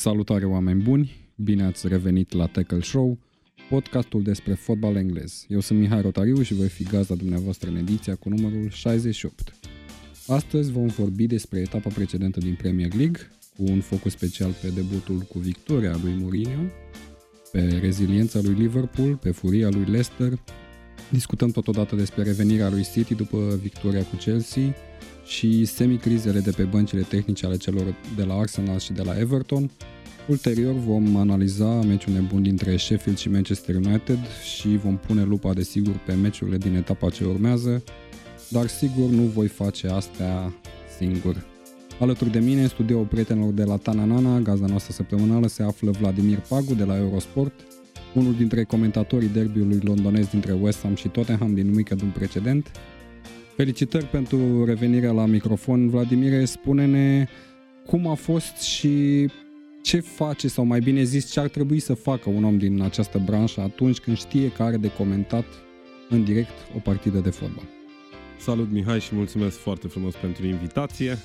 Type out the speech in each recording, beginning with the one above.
Salutare oameni buni, bine ați revenit la Tackle Show, podcastul despre fotbal englez. Eu sunt Mihai Rotariu și voi fi gazda dumneavoastră în ediția cu numărul 68. Astăzi vom vorbi despre etapa precedentă din Premier League, cu un focus special pe debutul cu victoria lui Mourinho, pe reziliența lui Liverpool, pe furia lui Leicester. Discutăm totodată despre revenirea lui City după victoria cu Chelsea și semicrizele de pe băncile tehnice ale celor de la Arsenal și de la Everton. Ulterior vom analiza meciul nebun dintre Sheffield și Manchester United și vom pune lupa desigur pe meciurile din etapa ce urmează, dar sigur nu voi face astea singur. Alături de mine, în studioul prietenilor de la Tananana, gazda noastră săptămânală, se află Vladimir Pagu de la Eurosport, unul dintre comentatorii derbiului londonez dintre West Ham și Tottenham din weekendul precedent. Felicitări pentru revenirea la microfon, Vladimir, spune-ne cum a fost și ce face, sau mai bine zis, ce ar trebui să facă un om din această branșă atunci când știe că are de comentat în direct o partidă de fotbal. Salut Mihai și mulțumesc foarte frumos pentru invitație.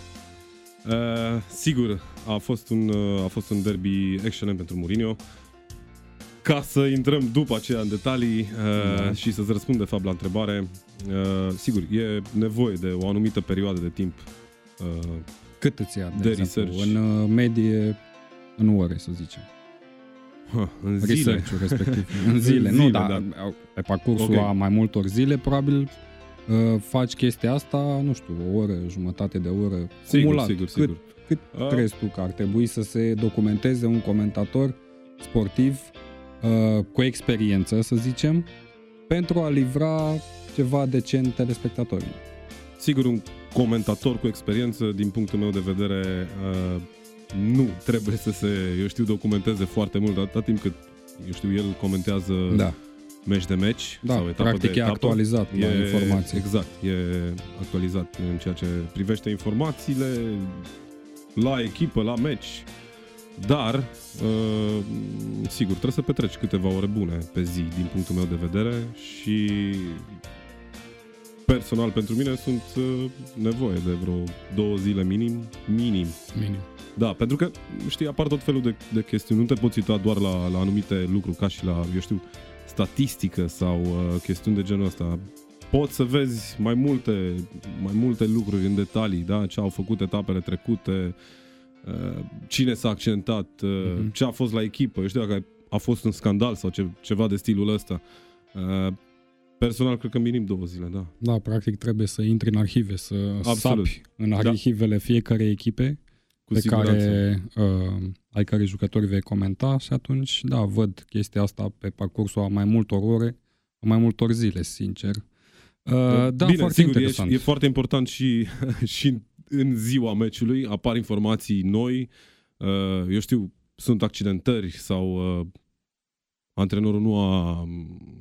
Uh, sigur, a fost, un, uh, a fost un derby excelent pentru Mourinho. Ca să intrăm după aceea în detalii uh, da. și să-ți răspund de fapt la întrebare, uh, sigur, e nevoie de o anumită perioadă de timp uh, Cât îți ia, de, de exemplu, research? În uh, medie, în ore, să zicem. Ha, în zile. respectiv. În zile, în nu, zile, dar da. pe parcursul okay. a mai multor zile, probabil uh, faci chestia asta, nu știu, o oră, jumătate de oră, sigur, cumulat. Sigur, cât, sigur. cât uh. crezi tu că ar trebui să se documenteze un comentator sportiv uh, cu experiență, să zicem, pentru a livra ceva decent telespectatorii? Sigur, un comentator cu experiență, din punctul meu de vedere, uh, nu trebuie să se, eu știu, documenteze foarte mult, atât timp cât, eu știu, el comentează da meci de meci da, sau etapă practic de etapă. e actualizat e, la informații. Exact, e actualizat în ceea ce privește informațiile la echipă, la meci. Dar, uh, sigur, trebuie să petreci câteva ore bune pe zi, din punctul meu de vedere și personal pentru mine sunt uh, nevoie de vreo două zile minim, minim. Minim. Da, pentru că, știi, apar tot felul de, de chestiuni. Nu te poți uita doar la, la anumite lucruri, ca și la, eu știu, statistică sau uh, chestiuni de genul ăsta. Poți să vezi mai multe, mai multe lucruri în detalii, da? ce au făcut etapele trecute, uh, cine s-a accentat, uh, uh-huh. ce a fost la echipă. Eu știu dacă a fost un scandal sau ce, ceva de stilul ăsta. Uh, personal, cred că minim două zile, da. Da, practic trebuie să intri în arhive, să Absolut. sapi în da. arhivele da. fiecare echipe Cu pe siguranță. care uh, ai care jucători vei comenta și atunci, da, văd chestia asta pe parcursul a mai multor ore, a mai multor zile, sincer. Uh, da, Bine, foarte sigur, interesant. E, e foarte important și, și în ziua meciului apar informații noi, uh, eu știu, sunt accidentări sau uh, antrenorul nu a,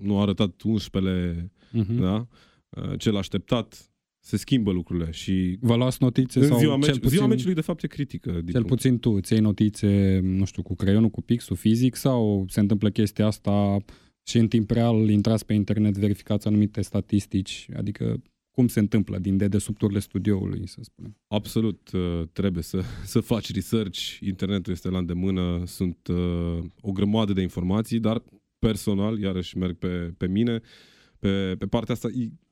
nu a arătat 11 uh-huh. da? Uh, cel așteptat, se schimbă lucrurile și... Vă luați notițe în sau ziua, meci, cel puțin, ziua meciului de fapt e critică. Cel punct. puțin tu îți iei notițe, nu știu, cu creionul, cu pixul fizic sau se întâmplă chestia asta și în timp real intrați pe internet, verificați anumite statistici, adică cum se întâmplă din dedesubturile studioului, să spunem. Absolut, uh, trebuie să, să faci research, internetul este la îndemână, sunt uh, o grămadă de informații, dar personal, iarăși merg pe, pe mine, pe, pe partea asta,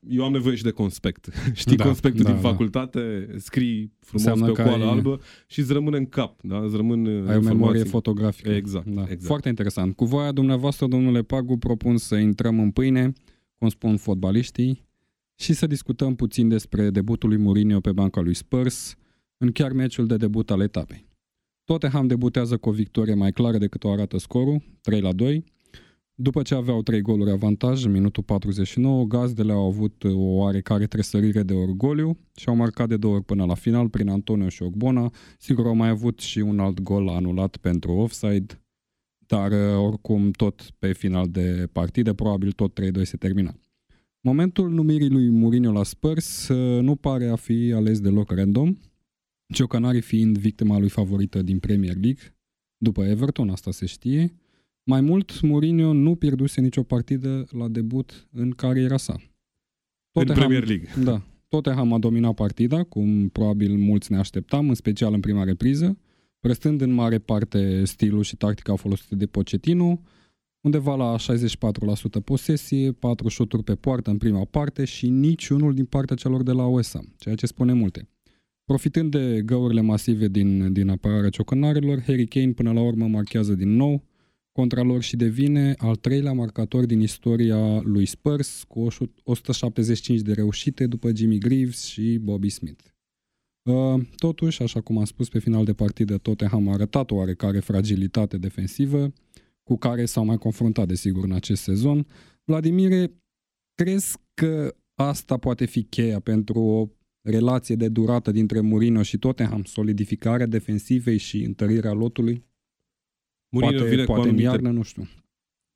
eu am nevoie și de conspect. Știi da, conspectul da, din da. facultate, scrii frumos Înseamnă pe o coală ai... albă și îți rămâne în cap, da? Îți rămân Ai o memorie fotografică. Exact, da. exact. Foarte interesant. Cu voia dumneavoastră, domnule Pagu, propun să intrăm în pâine, cum spun fotbaliștii, și să discutăm puțin despre debutul lui Mourinho pe banca lui Spurs, în chiar meciul de debut al etapei. Tottenham debutează cu o victorie mai clară decât o arată scorul, 3 la 2, după ce aveau trei goluri avantaj în minutul 49, gazdele au avut o oarecare tresărire de orgoliu și au marcat de două ori până la final prin Antonio și Ogbona. Sigur, au mai avut și un alt gol anulat pentru offside, dar oricum tot pe final de partidă, probabil tot 3-2 se termina. Momentul numirii lui Mourinho la Spurs nu pare a fi ales deloc random, Ciocanari fiind victima lui favorită din Premier League, după Everton, asta se știe, mai mult, Mourinho nu pierduse nicio partidă la debut în cariera sa. Tottenham, în Premier League. Da. Tottenham a dominat partida, cum probabil mulți ne așteptam, în special în prima repriză. prestând în mare parte stilul și tactica folosite de Pochettino, undeva la 64% posesie, 4 șuturi pe poartă în prima parte și niciunul din partea celor de la OSA, ceea ce spune multe. Profitând de găurile masive din, din apărarea ciocănarilor, Harry Kane până la urmă marchează din nou contra lor și devine al treilea marcator din istoria lui Spurs cu 175 de reușite după Jimmy Greaves și Bobby Smith. Uh, totuși, așa cum am spus pe final de partidă, Tottenham a arătat o oarecare fragilitate defensivă cu care s-au mai confruntat, desigur, în acest sezon. Vladimire, crezi că asta poate fi cheia pentru o relație de durată dintre Mourinho și Tottenham, solidificarea defensivei și întărirea lotului? Mourinho poate vine poate cu în anumite... iarnă, nu știu.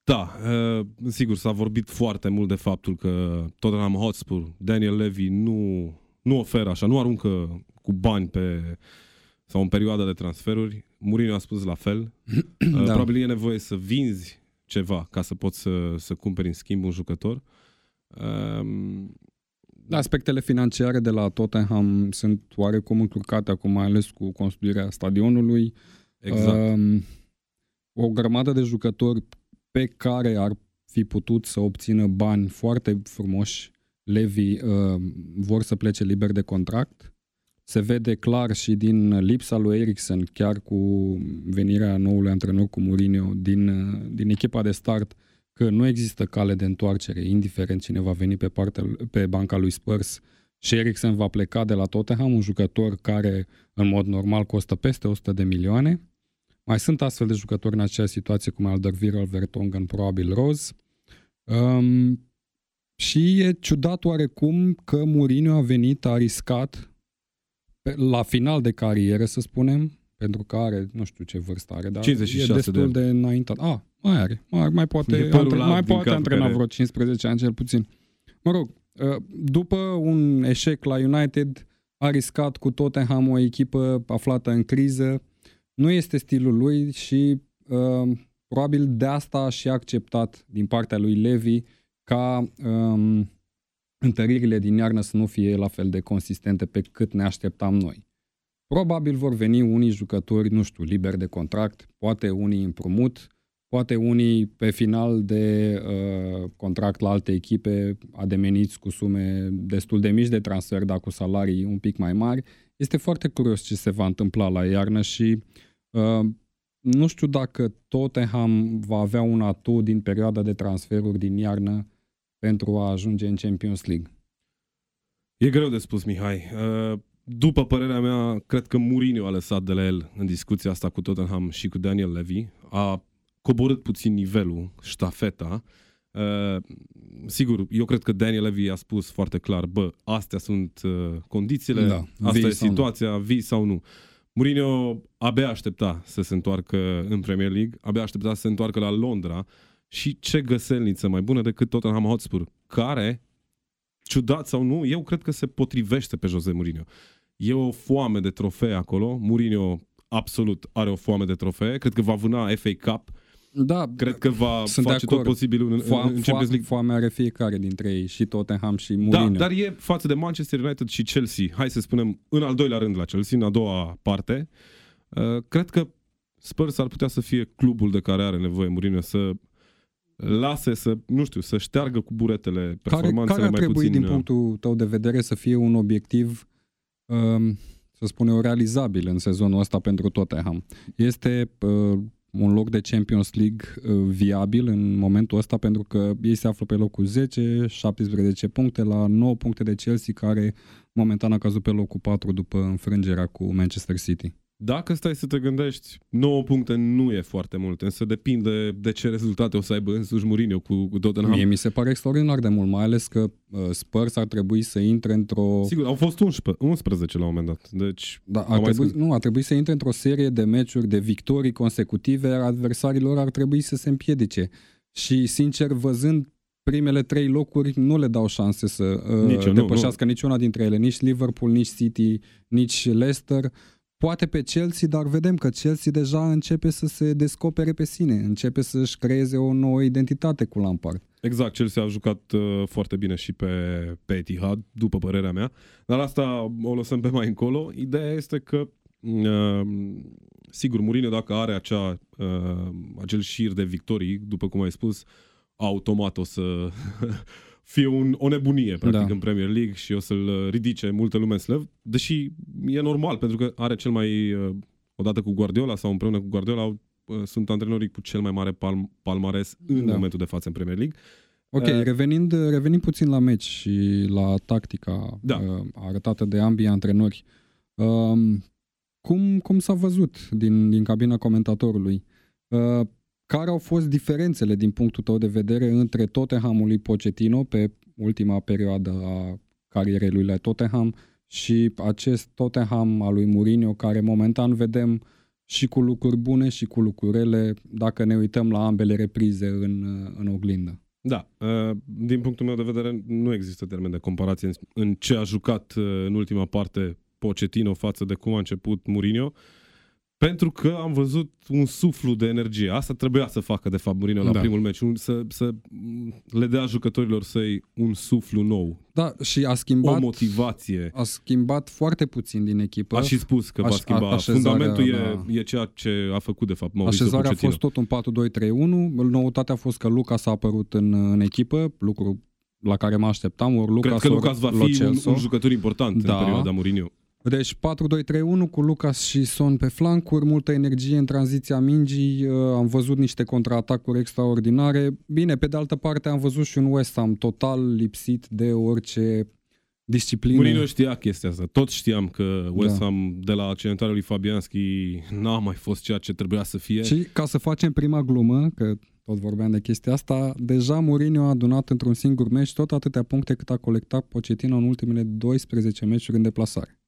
Da, uh, sigur, s-a vorbit foarte mult de faptul că Tottenham Hotspur, Daniel Levy nu, nu oferă așa, nu aruncă cu bani pe sau în perioada de transferuri. Mourinho a spus la fel. da. Probabil e nevoie să vinzi ceva ca să poți să, să cumperi în schimb un jucător. Um, Aspectele financiare de la Tottenham sunt oarecum încurcate acum, mai ales cu construirea stadionului. Exact. Um, o grămadă de jucători pe care ar fi putut să obțină bani foarte frumoși, Levi, uh, vor să plece liber de contract. Se vede clar și din lipsa lui Eriksen, chiar cu venirea noului antrenor cu Mourinho din, din echipa de start, că nu există cale de întoarcere, indiferent cine va veni pe, partea, pe banca lui Spurs și Eriksen va pleca de la Tottenham, un jucător care în mod normal costă peste 100 de milioane. Mai sunt astfel de jucători în aceeași situație cum Alderweireld, Vertonghen, probabil Rose. Um, și e ciudat oarecum că Mourinho a venit, a riscat la final de carieră, să spunem, pentru că are, nu știu ce vârstă are, dar 56 e destul de, de înaintat. Ah, mai are. Mai, mai poate, antre, mai poate antrena care... vreo 15 ani cel puțin. Mă rog, ă, după un eșec la United, a riscat cu Tottenham o echipă aflată în criză. Nu este stilul lui și uh, probabil de asta a și acceptat din partea lui Levi ca um, întăririle din iarnă să nu fie la fel de consistente pe cât ne așteptam noi. Probabil vor veni unii jucători, nu știu, liberi de contract, poate unii împrumut, poate unii pe final de uh, contract la alte echipe, ademeniți cu sume destul de mici de transfer, dar cu salarii un pic mai mari. Este foarte curios ce se va întâmpla la iarnă și uh, nu știu dacă Tottenham va avea un atu din perioada de transferuri din iarnă pentru a ajunge în Champions League? E greu de spus, Mihai. Uh, după părerea mea, cred că Mourinho a lăsat de la el în discuția asta cu Tottenham și cu Daniel Levy. A coborât puțin nivelul, ștafeta. Uh, sigur, eu cred că Daniel Levy a spus foarte clar, bă, astea sunt uh, condițiile, da, asta e situația, nu. vii sau nu. Mourinho abia aștepta să se întoarcă în Premier League, abia aștepta să se întoarcă la Londra și ce găselniță mai bună decât Tottenham Hotspur, care, ciudat sau nu, eu cred că se potrivește pe Jose Mourinho. E o foame de trofee acolo, Mourinho absolut are o foame de trofee, cred că va vâna FA Cup, da, cred că va sunt face tot posibilul în, Foa, în Champions League. Foamea are fiecare dintre ei, și Tottenham și Da, Mourinho. dar e față de Manchester United și Chelsea, hai să spunem, în al doilea rând la Chelsea, în a doua parte, uh, cred că Spurs ar putea să fie clubul de care are nevoie Mourinho să lase să, nu știu, să șteargă cu buretele performanțele care, care ar mai trebui, puțin... din punctul tău de vedere, să fie un obiectiv, um, să spunem, realizabil în sezonul ăsta pentru Tottenham? Este uh, un loc de Champions League uh, viabil în momentul ăsta pentru că ei se află pe locul 10, 17 puncte la 9 puncte de Chelsea care momentan a căzut pe locul 4 după înfrângerea cu Manchester City. Dacă stai să te gândești, 9 puncte nu e foarte mult, însă depinde de ce rezultate o să aibă însuși Mourinho cu, cu Tottenham. Mie mi se pare extraordinar de mult, mai ales că uh, Spurs ar trebui să intre într-o... Sigur, au fost 11, 11 la un moment dat, deci... Da, ar trebui, nu, ar trebui să intre într-o serie de meciuri, de victorii consecutive, iar adversarilor ar trebui să se împiedice. Și, sincer, văzând primele trei locuri, nu le dau șanse să uh, Nici eu, depășească nu, nu. niciuna dintre ele, nici Liverpool, nici City, nici Leicester poate pe Chelsea, dar vedem că Chelsea deja începe să se descopere pe sine, începe să-și creeze o nouă identitate cu Lampard. Exact, Chelsea a jucat uh, foarte bine și pe, pe Etihad, după părerea mea, dar asta o lăsăm pe mai încolo. Ideea este că uh, sigur, Mourinho dacă are acea, uh, acel șir de victorii, după cum ai spus, automat o să fie un, o nebunie, practic, Da. în Premier League și o să-l ridice multă lume în slăv, deși e normal, pentru că are cel mai, uh, odată cu Guardiola sau împreună cu Guardiola, au, uh, sunt antrenorii cu cel mai mare palm, palmares în Da. momentul de față în Premier League. Ok, Uh, revenind, revenind puțin la meci și la tactica Da. uh, arătată de ambii antrenori, um, cum, cum s-a văzut din, din cabina comentatorului? Uh, care au fost diferențele din punctul tău de vedere între Tottenhamul lui Pochettino pe ultima perioadă a carierei lui la Tottenham și acest Tottenham al lui Mourinho care momentan vedem și cu lucruri bune și cu lucruri rele dacă ne uităm la ambele reprize în, uh, în oglindă? Da, uh, din punctul meu de vedere nu există termen de comparație în- în ce a jucat uh, în ultima parte Pochettino față de cum a început Mourinho, pentru că am văzut un suflu de energie. Asta trebuia să facă, de fapt, Mourinho la Da. primul meci, un- să, să mm, le dea jucătorilor săi un suflu nou, Da, și a o schimbat, motivație. a schimbat foarte puțin din echipă. A și spus că va Aș- schimba. așezarea, Fundamentul da. e, e ceea ce a făcut, de fapt, Mauricio Așezarea a Pochettino. fost tot un 4-2-3-1. Noutatea a fost că Lucas a apărut în, în echipă, lucru la care mă așteptam. Ori Lucas, Cred că ori Lucas va Lo fi un, Celso. un jucător important Da. în perioada Mourinho. Deci 4-2-3-1 cu Lucas și Son pe flancuri, multă energie în tranziția mingii, uh, am văzut niște contraatacuri extraordinare. Bine, pe de altă parte am văzut și un West Ham total lipsit de orice disciplină. Mourinho știa chestia asta. Tot știam că West Da. Ham, de la accidentarea lui Fabianski, n-a mai fost ceea ce trebuia să fie. Și ca să facem prima glumă, că tot vorbeam de chestia asta, deja Mourinho a adunat într-un singur meci tot atâtea puncte cât a colectat Pochettino în ultimele 12 meciuri în deplasare.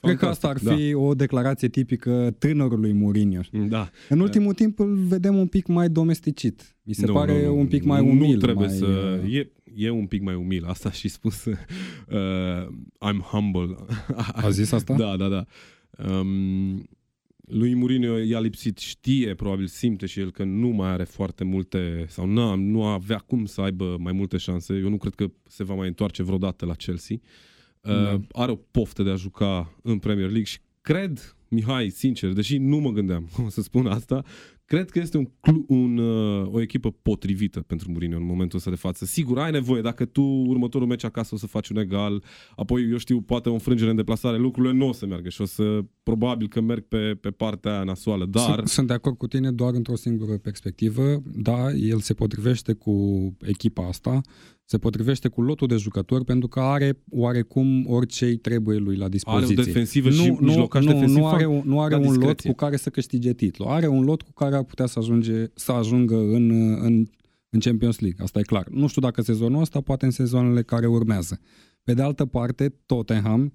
Cred că asta ar Fantastic, fi o declarație tipică tânărului Mourinho. Da. da. În ultimul timp îl vedem un pic mai domesticit. Mi se Nu, pare nu, nu. un pic mai umil. Nu trebuie mai, să... uh, E, e un pic mai umil. Asta și spus. Uh, I'm humble. A zis asta? Da, da, da. Um, lui Mourinho i-a lipsit, știe, probabil simte și el că nu mai are foarte multe, sau nu, nu avea cum să aibă mai multe șanse. Eu nu cred că se va mai întoarce vreodată la Chelsea. Uh, Da. Are o poftă de a juca în Premier League și cred, Mihai, sincer, deși nu mă gândeam cum să spun asta, cred că este un, clu- un, uh, o echipă potrivită pentru Mourinho în momentul ăsta de față. Sigur, ai nevoie, dacă tu următorul meci acasă o să faci un egal, apoi, eu știu, poate o înfrângere în deplasare, lucrurile nu o să meargă și o să, probabil că merg pe, pe partea aia nasoală, dar... Sunt, sunt de acord cu tine doar într-o singură perspectivă. Da, el se potrivește cu echipa asta, se potrivește cu lotul de jucători pentru că are oarecum orice îi trebuie lui la Are dispoziție. o defensivă și nu, mijlocaș nu, defensiv. nu are, fac un, nu are la un lot discreție. cu care să câștige titlul. Are un lot cu care ar putea să, ajunge, să ajungă în, în, în Champions League. Asta e clar. Nu știu dacă sezonul ăsta, poate în sezoanele care urmează. Pe de altă parte, Tottenham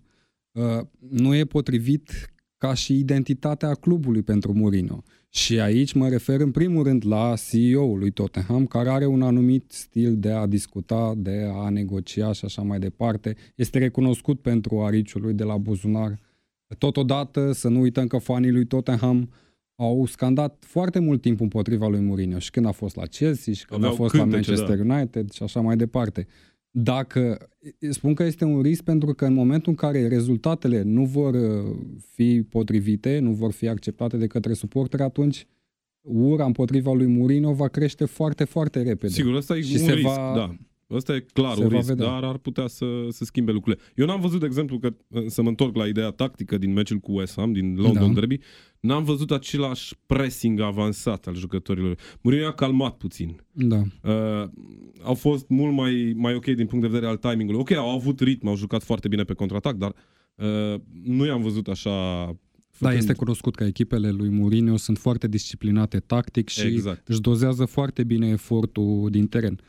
uh, nu e potrivit ca și identitatea clubului pentru Mourinho. Și aici mă refer în primul rând la CEO-ul lui Tottenham, care are un anumit stil de a discuta, de a negocia și așa mai departe. Este recunoscut pentru ariciul lui de la buzunar. Totodată, să nu uităm că fanii lui Tottenham au scandat foarte mult timp împotriva lui Mourinho și când a fost la Chelsea și când Aveau a fost cântece, la Manchester United și așa mai departe. Dacă spun că este un risc pentru că în momentul în care rezultatele nu vor uh, fi potrivite, nu vor fi acceptate de către suporteri, atunci ura împotriva lui Mourinho va crește foarte, foarte repede. Sigur, ăsta e Și un se risc, va- da. Ăsta e clar se un va risc, vedea. dar ar putea să, să schimbe lucrurile. Eu n-am văzut, de exemplu, că să mă întorc la ideea tactică din meciul cu West Ham, din London Da. Derby, n-am văzut același pressing avansat al jucătorilor. Mourinho a calmat puțin. Da. Uh, au fost mult mai, mai ok din punct de vedere al timingului. Ok, au avut ritm, au jucat foarte bine pe contraatac, dar uh, nu i-am văzut așa... Da, făcând- este cunoscut că echipele lui Mourinho sunt foarte disciplinate tactic și Exact. își dozează foarte bine efortul din teren.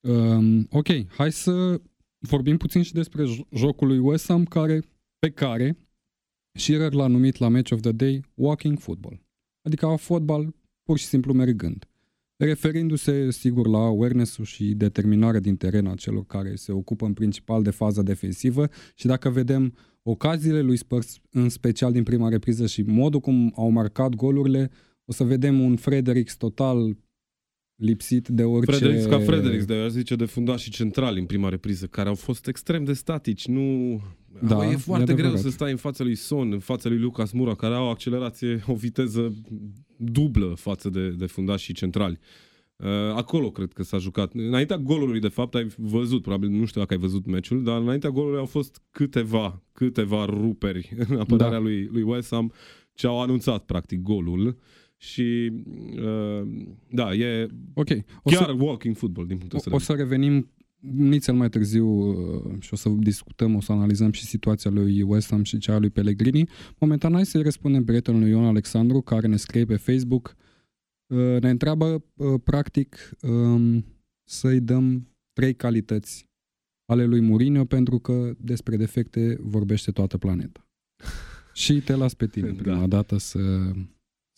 Um, ok, hai să vorbim puțin și despre jo- jocul lui West Ham, care, pe care Shearer l-a numit la Match of the Day Walking Football. Adică fotbal pur și simplu mergând. Referindu-se, sigur, la awareness-ul și determinarea din teren a celor care se ocupă în principal de faza defensivă și dacă vedem ocaziile lui Spurs, în special din prima repriză și modul cum au marcat golurile, o să vedem un Fredericks total lipsit de orice... Fredericks ca Fredericks, de aș zice de fundașii centrali în prima repriză, care au fost extrem de statici. Nu... Da, e foarte e greu adevărat. să stai în fața lui Son, în fața lui Lucas Mura, care au o accelerație, o viteză dublă față de, de fundașii centrali. Uh, acolo cred că s-a jucat. Înaintea golului, de fapt, ai văzut, probabil nu știu dacă ai văzut meciul, dar înaintea golului au fost câteva, câteva ruperi în apărarea Da. lui, lui West Ham ce au anunțat, practic, golul. Și, uh, da, e Ok, o chiar să, walking football din punctul o, ăsta de o să revenim nițel mai târziu uh, și o să discutăm, o să analizăm și situația lui West Ham și cea a lui Pellegrini. Momentan hai să-i răspundem prietenului Ion Alexandru, care ne scrie pe Facebook, uh, ne întreabă, uh, practic, um, să-i dăm trei calități ale lui Mourinho, pentru că despre defecte vorbește toată planeta. și te las pe tine Da. prima dată să,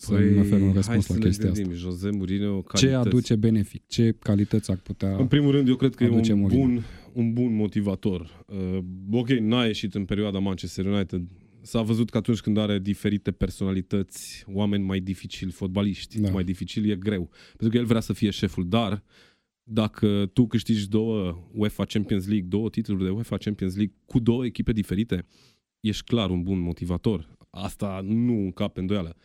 să mi oferi un hai răspuns să la ne chestia asta. gândim, Jose Mourinho, Ce calități. aduce benefic? Ce calități ar putea... În primul rând, eu cred că e aduce un Mourinho? bun, un bun motivator. Uh, ok, n-a ieșit în perioada Manchester United. S-a văzut că atunci când are diferite personalități, oameni mai dificili, fotbaliști, Da. mai dificil, e greu. Pentru că el vrea să fie șeful, dar dacă tu câștigi două UEFA Champions League, două titluri de UEFA Champions League cu două echipe diferite, ești clar un bun motivator. Asta nu încap în îndoială.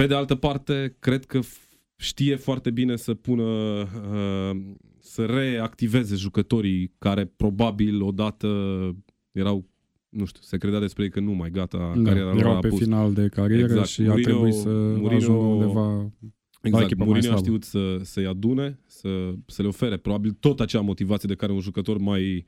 Pe de altă parte, cred că f- știe foarte bine să pună, uh, să reactiveze jucătorii care probabil odată erau, nu știu, se credea despre ei că nu mai gata, Da, cariera lor erau a pe pus. final de carieră Exact. și a Mourinho- trebuit să Mourinho- ajungă undeva... Exact, echipa mai Mourinho a slabă. știut să, să-i adune, să, să le ofere probabil tot acea motivație de care un jucător mai,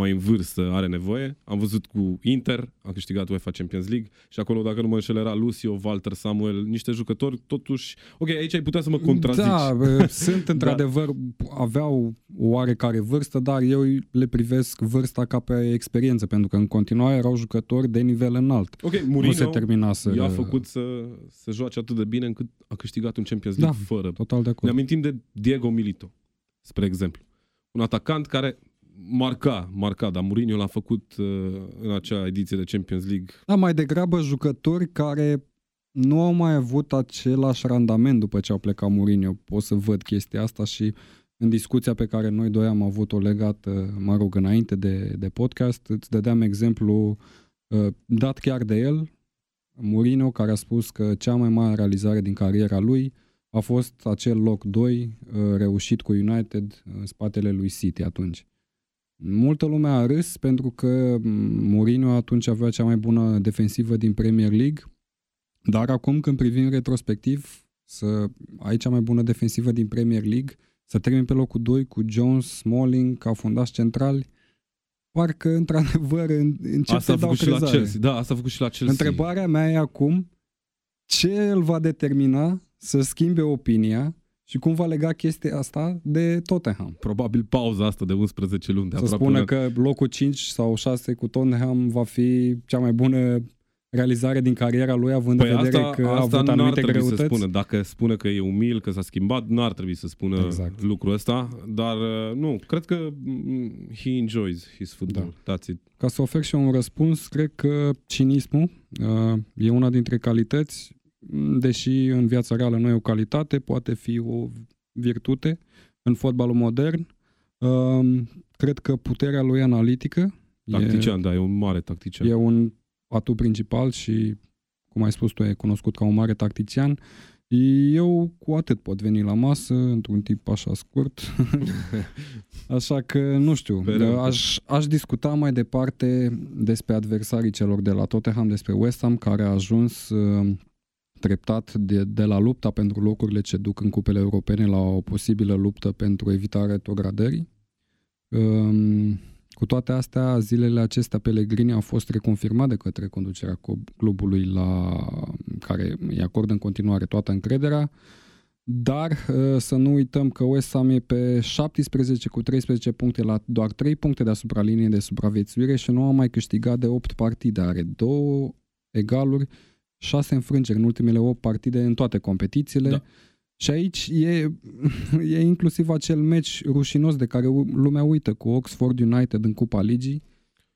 mai în vârstă are nevoie. Am văzut cu Inter, a câștigat UEFA Champions League și acolo, dacă nu mă înșel, era Lucio, Walter, Samuel, niște jucători totuși... Ok, aici ai putea să mă contrazici. Da, bă, sunt într-adevăr, aveau o oarecare vârstă, dar eu le privesc vârsta ca pe experiență, pentru că în continuare erau jucători de nivel înalt. Ok, nu se Mourinho terminase. i-a făcut să, să joace atât de bine încât a câștigat un Champions League Da, fără Total de Ne acord. amintim de Diego Milito, spre exemplu. Un atacant care marca, marca, dar Mourinho l-a făcut uh, în acea ediție de Champions League. Da, mai degrabă jucători care nu au mai avut același randament după ce au plecat Mourinho. Pot să văd chestia asta și în discuția pe care noi doi am avut-o legată, mă rog, înainte de, de podcast, îți dădeam exemplu uh, dat chiar de el, Mourinho, care a spus că cea mai mare realizare din cariera lui a fost acel loc 2 uh, reușit cu United în spatele lui City atunci. Multă lume a râs pentru că m, Mourinho atunci avea cea mai bună defensivă din Premier League, dar acum când privim retrospectiv, să ai cea mai bună defensivă din Premier League, să termini pe locul 2 cu Jones, Smalling ca fundași centrali, parcă într-adevăr în- încep Asta să a dau făcut și la crezare. Chelsea. Da, asta a făcut și la Chelsea. Întrebarea mea e acum, ce îl va determina să schimbe opinia și cum va lega chestia asta de Tottenham? Probabil pauza asta de 11 luni. De Să aproape spună un an. că locul 5 sau 6 cu Tottenham va fi cea mai bună realizare din cariera lui, având Păi în vedere asta, că a asta avut n-ar anumite trebui greutăți. să spună. Dacă spune că e umil, că s-a schimbat, n-ar trebui să spună Exact. lucrul ăsta. Dar uh, nu, cred că mm, he enjoys his football. Da. That's it. Ca să ofer și eu un răspuns, cred că cinismul uh, e una dintre calități, m, deși în viața reală nu e o calitate, poate fi o virtute în fotbalul modern. Uh, cred că puterea lui analitică Tactician, da, e un mare tactician. e un atu principal și, cum ai spus tu, e cunoscut ca un mare tactician. Eu cu atât pot veni la masă, într-un tip așa scurt. așa că, nu știu, Sperăm că- aș, aș discuta mai departe despre adversarii celor de la Tottenham, despre West Ham, care a ajuns uh, treptat de, de la lupta pentru locurile ce duc în cupele europene la o posibilă luptă pentru evitarea retrogradării. Um, cu toate astea, zilele acestea Pellegrini a fost reconfirmat de către conducerea club- clubului la care îi acordă în continuare toată încrederea, dar uh, să nu uităm că West Ham e pe 17 cu 13 puncte la doar 3 puncte deasupra liniei de supraviețuire și nu a mai câștigat de 8 partide. Are două egaluri, 6 înfrângeri în ultimele 8 partide în toate competițiile. Da. Și aici e, e inclusiv acel meci rușinos de care u- lumea uită cu Oxford United în Cupa Ligii.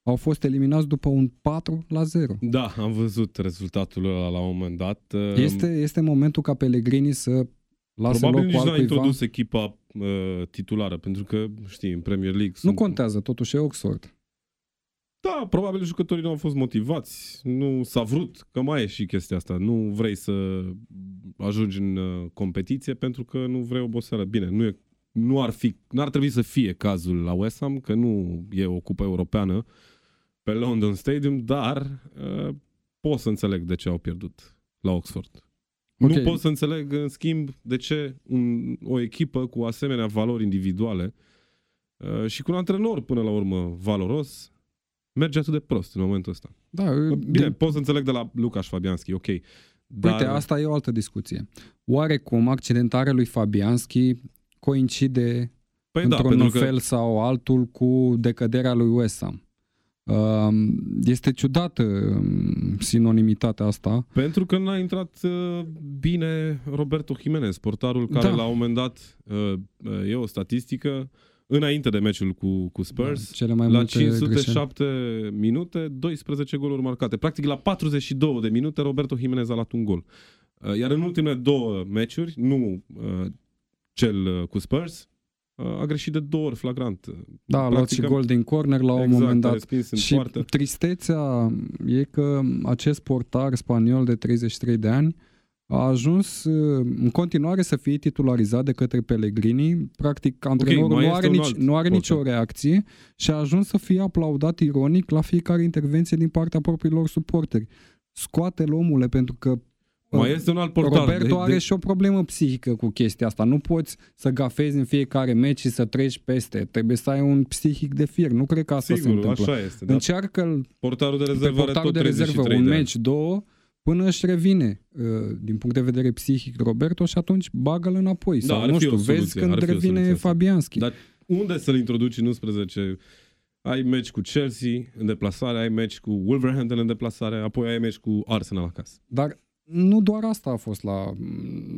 Au fost eliminați după un 4 la 0. Da, am văzut rezultatul ăla la un moment dat. Uh, Este, este momentul ca Pellegrini să Lasă Probabil locul nici n-a altcuiva. introdus echipa uh, titulară, pentru că, știi, în Premier League Nu sunt... contează, totuși e Oxford. Da, probabil jucătorii nu au fost motivați, nu s-a vrut, că mai e și chestia asta. Nu vrei să ajungi în uh, competiție pentru că nu vrei oboseală. Bine, nu, e, nu ar fi, n-ar trebui să fie cazul la West Ham, că nu e o cupă europeană pe London Stadium, dar uh, pot să înțeleg de ce au pierdut la Oxford. Ok. Nu pot să înțeleg, în schimb, de ce un, o echipă cu asemenea valori individuale uh, și cu un antrenor, până la urmă, valoros, merge atât de prost în momentul ăsta. Da, Bine, pot să înțeleg de la Lucas Fabianski, ok. Dar, Uite, asta e o altă discuție. Oarecum accidentarea lui Fabianski coincide păi da, într-un pentru că fel sau altul cu decăderea lui West Ham. Um, Este ciudată um, sinonimitatea asta. Pentru că n-a intrat uh, bine Roberto Jimenez, portarul care Da. la un moment dat, uh, uh, e o statistică, înainte de meciul cu, cu Spurs, Da, cele mai la multe greșeli. 507 minute, 12 goluri marcate. Practic la 42 de minute Roberto Jimenez a luat un gol. Uh, Iar în ultimele două meciuri, nu uh, cel uh, cu Spurs, uh, a greșit de două ori flagrant. Da, a luat și Practic, gol din corner la un exact, moment a dat. respins în Și poartă. tristețea e că acest portar spaniol de 33 de ani a ajuns uh, în continuare să fie titularizat de către Pellegrini. Practic, antrenorul mai nu este are, un nici, alt nu are portar. nicio reacție și a ajuns să fie aplaudat ironic la fiecare intervenție din partea propriilor suporteri. Scoate-l omule pentru că Mai este un alt portar. Roberto de, are de, și o problemă psihică cu chestia asta. Nu poți să gafezi în fiecare meci și să treci peste. Trebuie să ai un psihic de fier. Nu cred că asta se Sigur, întâmplă. așa este. Da. Încearcă Portarul de pe rezervă are portarul tot de rezervă 33 un de ani. meci, două, până își revine uh, din punct de vedere psihic Roberto și atunci bagă-l înapoi. Da, Sau ar nu fi o știu, vezi soluție, când ar fi o revine soluție asta. Fabianski. Dar unde să-l introduci în 11? Ai meci cu Chelsea în deplasare, ai meci cu Wolverhampton în deplasare, apoi ai meci cu Arsenal acasă. Dar nu doar asta a fost la,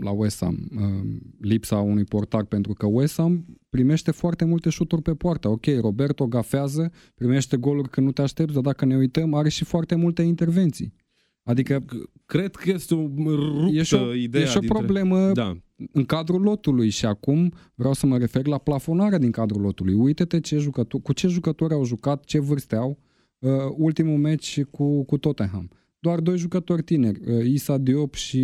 la West Ham, uh, lipsa unui portar, pentru că West Ham primește foarte multe șuturi pe poartă. Ok, Roberto gafează, primește goluri când nu te aștepți, dar dacă ne uităm, are și foarte multe intervenții. Adică Cred că este o ruptă e și o, ideea e și o dintre... problemă Da, în cadrul lotului și acum vreau să mă refer la plafonarea din cadrul lotului. Uite-te ce jucători, cu ce jucători au jucat, ce vârste au. Uh, ultimul meci cu, cu Tottenham. Doar doi jucători tineri, uh, Isa Diop și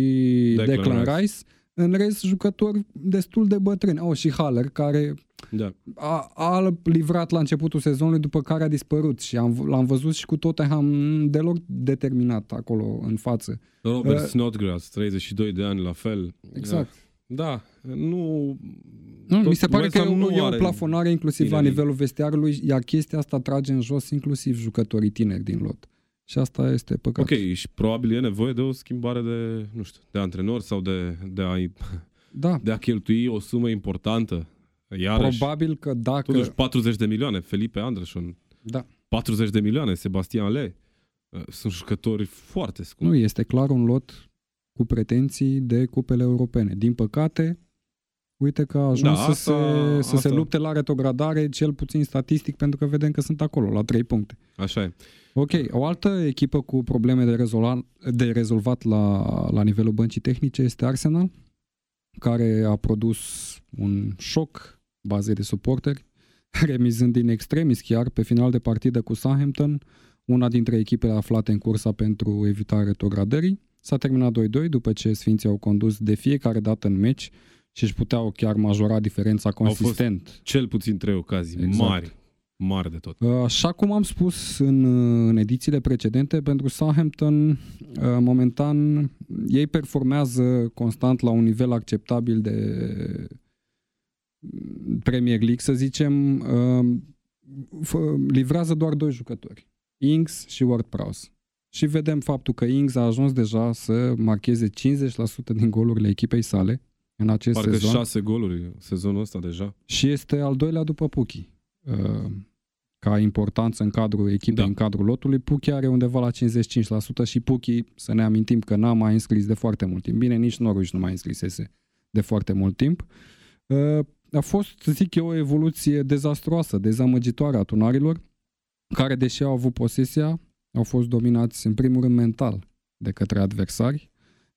Declan Declan, Rice. Rice. În rest, jucători destul de bătrâni. Au și Haller, care da. a, a livrat la începutul sezonului, după care a dispărut și am, l-am văzut și cu Tottenham deloc determinat acolo în față. Robert Uh, Snodgrass, 32 de ani, la fel. Exact. Da, nu... Nu, tot mi se pare West că Ham e o, nu e o are plafonare inclusiv la tineri. nivelul vestiarului, iar chestia asta trage în jos inclusiv jucătorii tineri din lot. Și asta este păcat. Ok, și probabil e nevoie de o schimbare de, nu știu, de antrenor sau de, de, a, Da, de a cheltui o sumă importantă. Iarăși, probabil că dacă... totuși 40 de milioane, Felipe Anderson, Da. 40 de milioane, Sebastian Le. Uh, Sunt jucători foarte scumpi. Nu, este clar un lot cu pretenții de cupele europene. Din păcate, uite că a ajuns Da, să, asta- se, să se asta- lupte la retrogradare, cel puțin statistic, pentru că vedem că sunt acolo, la 3 puncte. Așa e. Ok, o altă echipă cu probleme de, rezolva, de rezolvat la, la nivelul băncii tehnice este Arsenal, care a produs un șoc bazei de suporteri, remizând din extremis chiar pe final de partidă cu Southampton, una dintre echipele aflate în cursa pentru evitarea retrogradării. S-a terminat 2-2 după ce Sfinții au condus de fiecare dată în meci și își puteau chiar majora diferența fost consistent. Cel puțin trei ocazii Exact. mari. Mari de tot. Așa cum am spus în, în edițiile precedente, pentru Southampton, uh, momentan, ei performează constant la un nivel acceptabil de Premier League, să zicem, uh, f- livrează doar doi jucători, Ings și Ward-Prowse. Și vedem faptul că Ings a ajuns deja să marcheze 50% din golurile echipei sale în acest Parcă sezon șase goluri sezonul ăsta deja. și este al doilea după Puchi. Uh, ca importanță în cadrul echipei, Da. da. în cadrul lotului, Puchi are undeva la 55% și Puchi, să ne amintim că n-a mai înscris de foarte mult timp. Bine, nici Norwich nu mai înscrisese de foarte mult timp. Uh, a fost, zic eu, o evoluție dezastroasă, dezamăgitoare a tunarilor, care, deși au avut posesia, au fost dominați în primul rând mental de către adversari,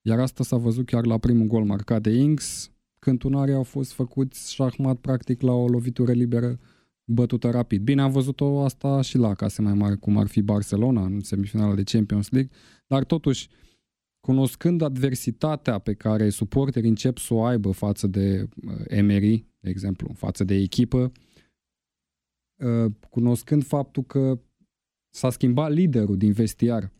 iar asta s-a văzut chiar la primul gol marcat de Ings, scântunarii au fost făcuți șahmat practic la o lovitură liberă bătută rapid. Bine, am văzut-o asta și la case mai mari, cum ar fi Barcelona în semifinala de Champions League, dar totuși, cunoscând adversitatea pe care suporterii încep să o aibă față de uh, Emery, de exemplu, față de echipă, uh, cunoscând faptul că s-a schimbat liderul din vestiar,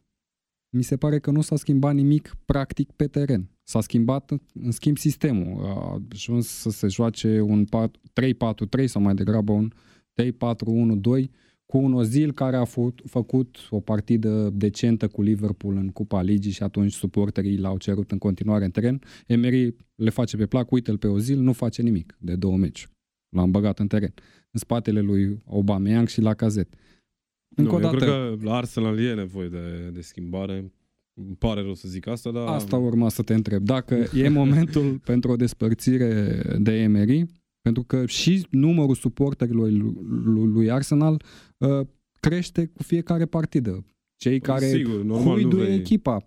mi se pare că nu s-a schimbat nimic practic pe teren. S-a schimbat, în schimb, sistemul. A ajuns să se joace un 3-4-3 sau mai degrabă un 3-4-1-2 cu un Ozil care a făcut, făcut o partidă decentă cu Liverpool în Cupa Ligii și atunci suporterii l-au cerut în continuare în teren. Emery le face pe plac, uite-l pe Ozil, nu face nimic de două meci. L-am băgat în teren. În spatele lui Aubameyang și la cazet. Încă nu, o dată, eu cred că la Arsenal e nevoie de, de schimbare. Îmi pare rău să zic asta, dar... Asta urma să te întreb. Dacă e momentul pentru o despărțire de Emery, pentru că și numărul suporterilor lui, lui Arsenal uh, crește cu fiecare partidă. Cei păi, care Sigur, normal, huiduie echipa.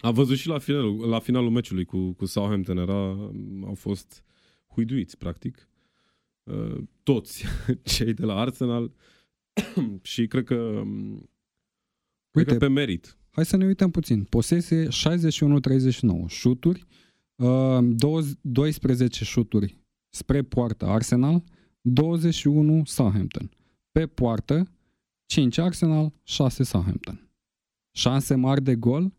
A văzut și la finalul, la finalul meciului cu, cu Southampton, era, au fost huiduiți, practic. Uh, toți cei de la Arsenal și cred că, Uite, cred că pe merit. Hai să ne uităm puțin. Posese 61-39, șuturi, uh, 12 șuturi spre poartă Arsenal, 21 Southampton. Pe poartă, 5 Arsenal, 6 Southampton. Șanse mari de gol,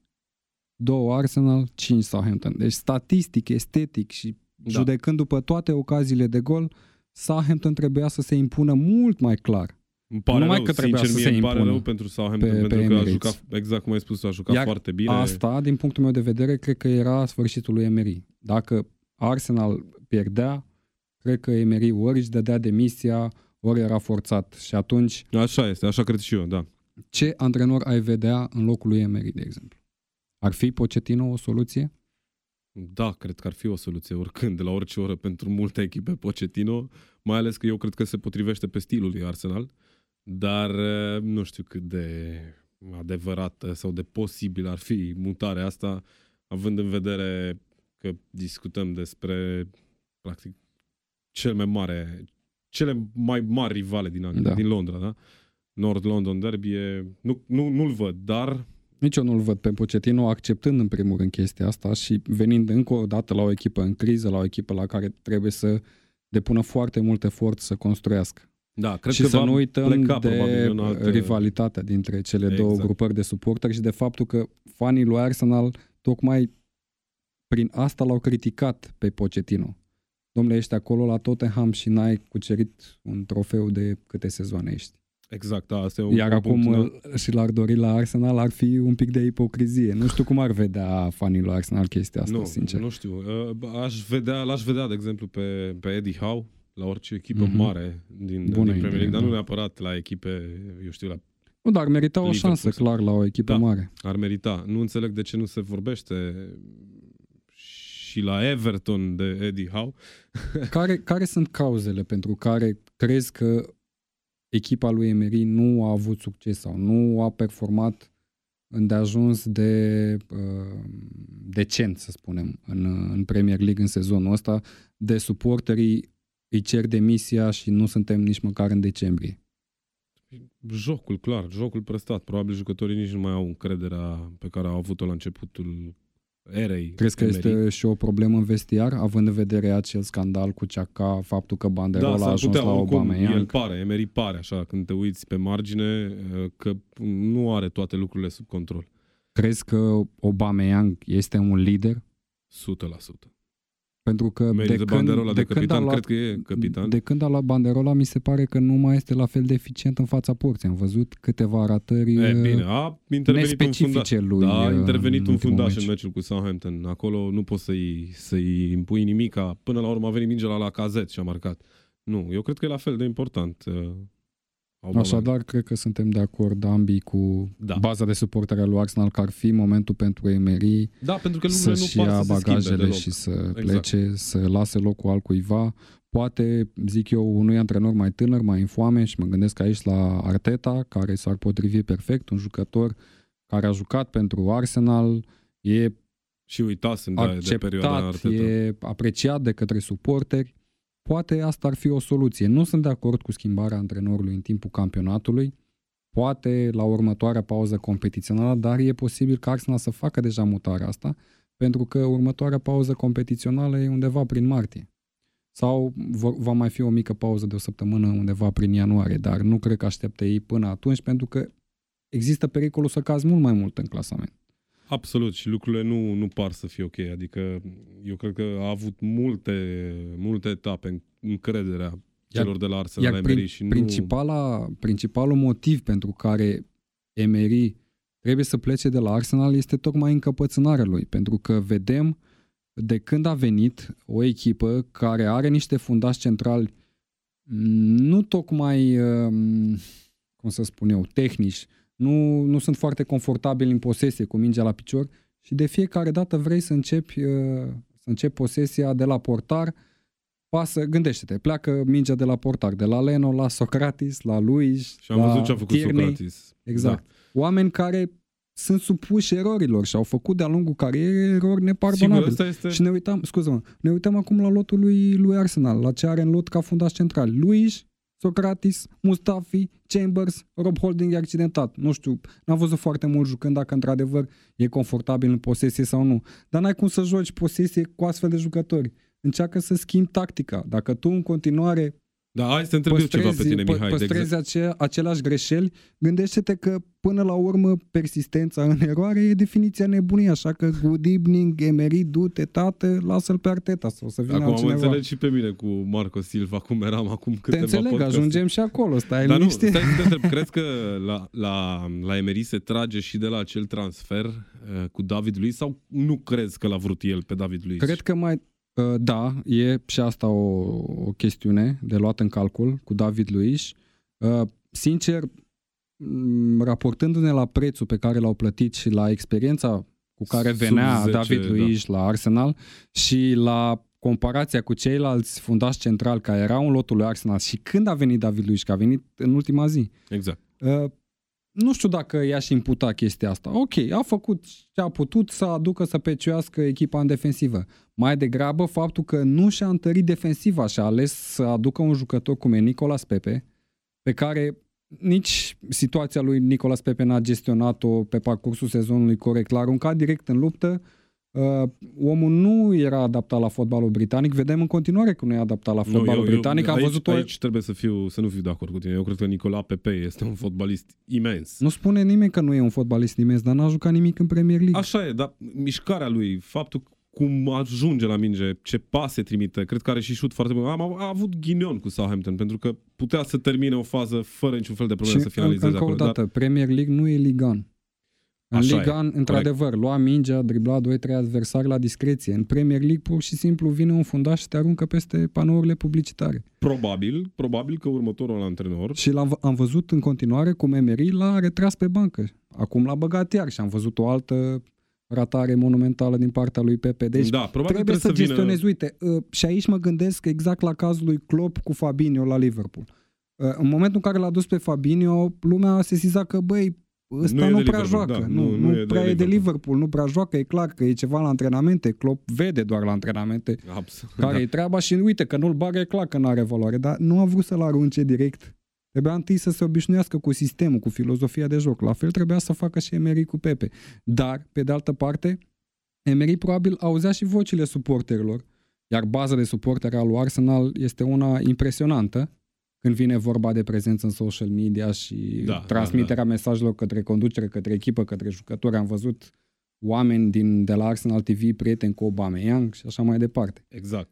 2 Arsenal, 5 Southampton. Deci statistic, estetic și da. judecând după toate ocaziile de gol, Southampton trebuia să se impună mult mai clar. Îmi pare Numai rău, că trebuia sincer, să se impună. pare rău pentru Southampton, pe, pentru pe că a jucat, exact cum ai spus, a jucat Iar foarte bine. asta, din punctul meu de vedere, cred că era sfârșitul lui Emery. Dacă Arsenal pierdea, cred că Emery ori își dădea demisia, ori era forțat. Și atunci... Așa este, așa cred și eu, da. Ce antrenor ai vedea în locul lui Emery, de exemplu? Ar fi Pochettino o soluție? Da, cred că ar fi o soluție oricând, de la orice oră pentru multe echipe Pochettino, mai ales că eu cred că se potrivește pe stilul lui Arsenal, dar nu știu cât de adevărată sau de posibil ar fi mutarea asta, având în vedere că discutăm despre practic cel mai mare, cele mai mari rivale din, Anglia, da. din Londra, da? North London Derby e, nu, nu, nu-l văd, dar... Nici eu nu-l văd pe Pochettino acceptând în primul rând chestia asta și venind încă o dată la o echipă în criză, la o echipă la care trebuie să depună foarte mult efort să construiască. Da, cred și că să nu uităm de altă... rivalitatea dintre cele exact. două grupări de suporteri și de faptul că fanii lui Arsenal tocmai prin asta l-au criticat pe Pochettino domnule, ești acolo la Tottenham și n-ai cucerit un trofeu de câte sezoane ești. Exact, da, asta e un Iar acum punct, da. și l-ar dori la Arsenal ar fi un pic de ipocrizie. Nu știu cum ar vedea fanii lui Arsenal chestia asta, nu, sincer. Nu știu. Uh, aș vedea, l-aș vedea, de exemplu, pe, pe Eddie Howe la orice echipă mm-hmm. mare din, din Premier League, dar da. nu neapărat la echipe, eu știu, la nu, dar merita o șansă, clar, la o echipă da, mare. ar merita. Nu înțeleg de ce nu se vorbește și la Everton de Eddie Howe. care, care sunt cauzele pentru care crezi că echipa lui Emery nu a avut succes sau nu a performat îndeajuns de uh, decent, să spunem, în, în Premier League în sezonul ăsta, de suporterii îi cer demisia și nu suntem nici măcar în decembrie. Jocul, clar, jocul prestat. Probabil jucătorii nici nu mai au încrederea pe care au avut-o la începutul erei. Crezi că este și o problemă în vestiar, având în vedere acel scandal cu Ceaca, faptul că Banderola da, a ajuns putea, la Obama? El pare, Emery pare așa, când te uiți pe margine, că nu are toate lucrurile sub control. Crezi că Obama este un lider? 100%. Pentru că de, de când, de, de capitan, când a luat, cred că e capitan. De când a luat banderola, mi se pare că nu mai este la fel de eficient în fața porții. Am văzut câteva ratări e, bine, a intervenit un fundaș. lui. Da, a intervenit un fundaș în meciul cu Southampton. Acolo nu poți să-i, să-i impui nimica. Până la urmă a venit mingea la cazet și a marcat. Nu, eu cred că e la fel de important. Uh, Așadar, cred că suntem de acord ambii cu da. baza de suportare a lui Arsenal că ar fi momentul pentru Emery da, pentru că să-și nu ia bagajele și să exact. plece, să lase locul altcuiva. Poate, zic eu, unui antrenor mai tânăr, mai infoame și mă gândesc aici la Arteta, care s-ar potrivi perfect, un jucător care a jucat pentru Arsenal, e Și uitasem de, de perioada acceptat, e apreciat de către suporteri. Poate asta ar fi o soluție. Nu sunt de acord cu schimbarea antrenorului în timpul campionatului. Poate la următoarea pauză competițională, dar e posibil ca Arsenal să facă deja mutarea asta, pentru că următoarea pauză competițională e undeva prin martie. Sau va mai fi o mică pauză de o săptămână undeva prin ianuarie, dar nu cred că aștepte ei până atunci, pentru că există pericolul să cazi mult mai mult în clasament. Absolut și lucrurile nu, nu par să fie ok. Adică eu cred că a avut multe, multe etape în încrederea celor de la Arsenal iar la Emery și nu... principala, principalul motiv pentru care Emery trebuie să plece de la Arsenal este tocmai încăpățânarea lui, pentru că vedem de când a venit o echipă care are niște fundași centrali nu tocmai, um, cum să spun eu, tehnici, nu, nu sunt foarte confortabili în posesie cu mingea la picior și de fiecare dată vrei să începi, uh, să începi posesia de la portar, pasă, gândește-te, pleacă mingea de la portar, de la Leno la Socrates, la Luis, Și am la văzut ce a făcut Tierney. Socrates. Exact. Da. Oameni care sunt supuși erorilor și au făcut de-a lungul carierei erori Sigur, nepardonabile. asta este... Și ne uităm, scuză-mă, ne uităm acum la lotul lui, lui Arsenal, la ce are în lot ca fundaș central. Luis, Socrates, Mustafi, Chambers, Rob Holding e accidentat. Nu știu, n-am văzut foarte mult jucând dacă într-adevăr e confortabil în posesie sau nu. Dar n-ai cum să joci posesie cu astfel de jucători. Încearcă să schimbi tactica. Dacă tu în continuare Da, hai să te întreb eu ceva pe tine, pă- Mihai. De păstrezi exemplu. ace- aceleași greșeli, gândește-te că până la urmă persistența în eroare e definiția nebuniei, așa că good evening, Emery, du-te, tată, lasă-l pe Arteta sau să vină Acum am altcineva. înțeles și pe mine cu Marco Silva, cum eram acum Te câteva înțeleg, podcasturi. ajungem și acolo, stai Dar nu, liniștit. stai să te întreb, crezi că la, la, la Emery se trage și de la acel transfer uh, cu David Luiz sau nu crezi că l-a vrut el pe David Luiz? Cred că mai, uh, da, e și asta o, o chestiune de luat în calcul cu David Luiz. Uh, Sincer, m, raportându-ne la prețul pe care l-au plătit și la experiența cu care Sub venea 10, David da. Luiz la Arsenal și la comparația cu ceilalți fundași centrali care erau în lotul lui Arsenal și când a venit David Luiz, că a venit în ultima zi, Exact. Uh, nu știu dacă i-aș imputa chestia asta. Ok, a făcut ce a putut să aducă să peciuiască echipa în defensivă. Mai degrabă faptul că nu și-a întărit defensiva și a ales să aducă un jucător cum e Nicolas Pepe, pe care nici situația lui Nicolas Pepe n-a gestionat-o pe parcursul sezonului corect. L-a aruncat direct în luptă. Uh, omul nu era adaptat la fotbalul britanic. Vedem în continuare că nu e adaptat la fotbalul britanic. Am aici, văzut o... aici trebuie să, fiu, să nu fiu de acord cu tine. Eu cred că Nicola Pepe este un fotbalist imens. Nu spune nimeni că nu e un fotbalist imens, dar n-a jucat nimic în Premier League. Așa e, dar mișcarea lui, faptul cum ajunge la minge, ce pase trimite, cred că are și șut foarte bun. Am, a avut ghinion cu Southampton, pentru că putea să termine o fază fără niciun fel de problemă și să finalizeze încă acolo. o dată, Premier League nu e Ligan. În Așa e, Ligan, într-adevăr, lua mingea, dribla 2-3 adversari la discreție. În Premier League, pur și simplu, vine un fundaș și te aruncă peste panourile publicitare. Probabil, probabil că următorul antrenor Și l-am, am văzut în continuare cum Emery l-a retras pe bancă. Acum l-a băgat iar și am văzut o altă ratare monumentală din partea lui Pepe. Deci da, probabil trebuie, să, să vină- gestionezi. Uite, uh, și aici mă gândesc exact la cazul lui Klopp cu Fabinho la Liverpool. Uh, În momentul în care l-a dus pe Fabinho, lumea a sesizat că, băi, ăsta Nu e nu, de prea Liverpool, joacă. da, nu, nu- nu, nu e de prea e de Liverpool. Liverpool, nu prea joacă, e clar că e ceva la antrenamente. Klopp vede doar la antrenamente Absolut. care da. e treaba și uite că nu-l bagă, e clar că nu are valoare, dar nu a vrut să-l arunce direct. Trebuia întâi să se obișnuiască cu sistemul, cu filozofia de joc. La fel trebuia să facă și Emery cu Pepe. Dar, pe de altă parte, Emery probabil auzea și vocile suporterilor, iar baza de suporteri al lui Arsenal este una impresionantă când vine vorba de prezență în social media și Da, da, transmiterea da, da, mesajelor către conducere, către echipă, către jucători. Am văzut oameni din, de la Arsenal TV, prieteni cu Aubameyang și așa mai departe. Exact.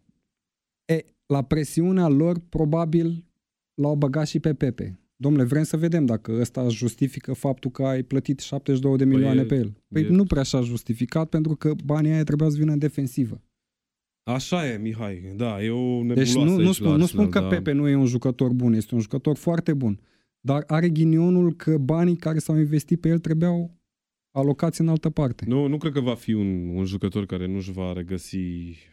E, la presiunea lor, probabil l-au băgat și pe Pepe. Domnule, vrem să vedem dacă ăsta justifică faptul că ai plătit 72 de milioane e- pe el. Păi e- nu prea așa justificat, pentru că banii aia trebuia să vină în defensivă. Așa e, Mihai. Da, e o nebuloasă Deci nu, nu, aici spun, la nu Arsenal, spun că da. Pepe nu e un jucător bun, este un jucător foarte bun. Dar are ghinionul că banii care s-au investit pe el trebuiau alocați în altă parte. Nu, nu cred că va fi un, un jucător care nu-și va regăsi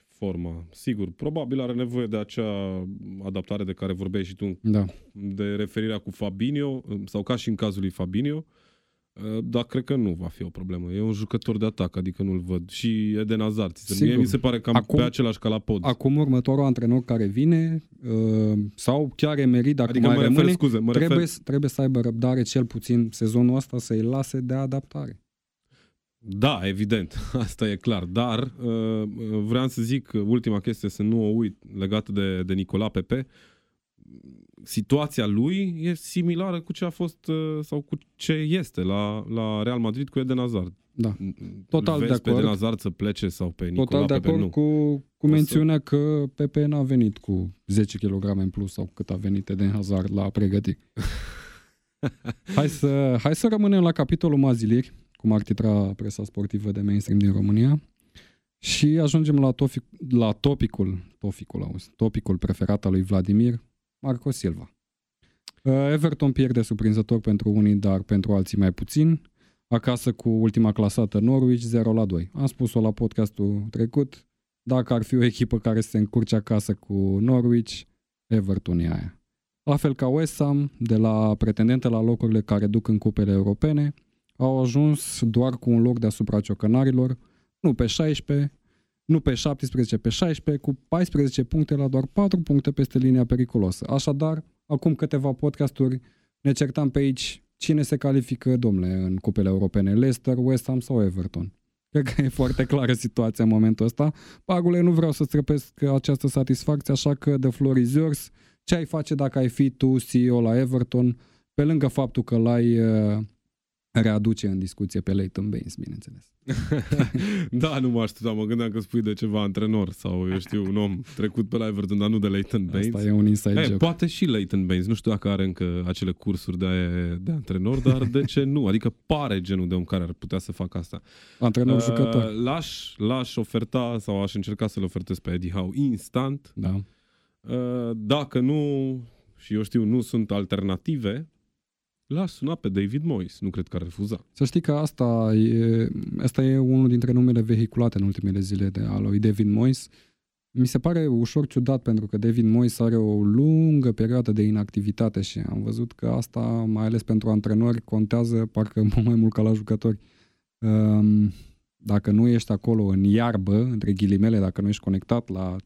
forma. Sigur, probabil are nevoie de acea adaptare de care vorbeai și tu, Da. de referirea cu Fabinho, sau ca și în cazul lui Fabinho. Uh, Dar cred că nu va fi o problemă. E un jucător de atac, adică nu-l văd. Și Eden Hazard. Sigur. Mie mi se pare cam Acum- pe același ca la pod. Acum următorul antrenor care vine uh, sau chiar Emery, dacă adică mai mă refer, rămâne, scuze, mă trebuie, refer... să- trebuie să aibă răbdare cel puțin sezonul ăsta să-i lase de adaptare. Da, evident, asta e clar. Dar uh, vreau să zic că ultima chestie, să nu o uit, legată de, de Nicola Pepe, situația lui e similară cu ce a fost uh, sau cu ce este la, la Real Madrid cu Eden Hazard. Da. Total Vezi de pe acord. Eden Hazard să plece sau pe Nicola Total de Pepe acord nu. cu, cu să- mențiunea că Pepe n-a venit cu 10 kg în plus sau cât a venit Eden Hazard la pregătiri. hai, să, hai să rămânem la capitolul maziliri, cum ar titra presa sportivă de mainstream din România și ajungem la, tofic, la topicul, topicul, auzi, topicul preferat al lui Vladimir, Marco Silva. Uh, Everton pierde surprinzător pentru unii, dar pentru alții mai puțin. Acasă cu ultima clasată Norwich 0 la 2. Am spus-o la podcastul trecut. Dacă ar fi o echipă care se încurce acasă cu Norwich, Everton e aia. La fel ca West Ham, de la pretendente la locurile care duc în cupele europene, au ajuns doar cu un loc deasupra ciocănarilor, nu pe 16, nu pe 17, pe 16, cu 14 puncte la doar 4 puncte peste linia periculoasă. Așadar, acum câteva podcasturi ne certam pe aici cine se califică, domnule, în cupele europene, Leicester, West Ham sau Everton. Cred că e foarte clară situația în momentul ăsta. Pagule, nu vreau să-ți răpesc această satisfacție, așa că the floor is yours. Ce ai face dacă ai fi tu CEO la Everton, pe lângă faptul că l-ai uh, readuce în discuție pe Leighton Baines, bineînțeles. da, nu mă așteptam, mă gândeam că spui de ceva antrenor sau, eu știu, un om trecut pe la Everton, dar nu de Leighton Baines. Asta e un inside Hey, joke. poate și Leighton Baines, nu știu dacă are încă acele cursuri de, de antrenor, dar de ce nu? Adică pare genul de om care ar putea să facă asta. Antrenor jucător. Uh, l-aș, l-aș oferta sau aș încerca să-l ofertez pe Eddie Howe instant. Da. Uh, dacă nu, și eu știu, nu sunt alternative, l-aș suna pe David Moyes. Nu cred că ar refuza. Să știi că asta e, asta e unul dintre numele vehiculate în ultimele zile de al lui David Moyes. Mi se pare ușor ciudat pentru că David Moyes are o lungă perioadă de inactivitate și am văzut că asta, mai ales pentru antrenori, contează parcă mult mai mult ca la jucători. Um, Dacă nu ești acolo în iarbă, între ghilimele, dacă nu ești conectat la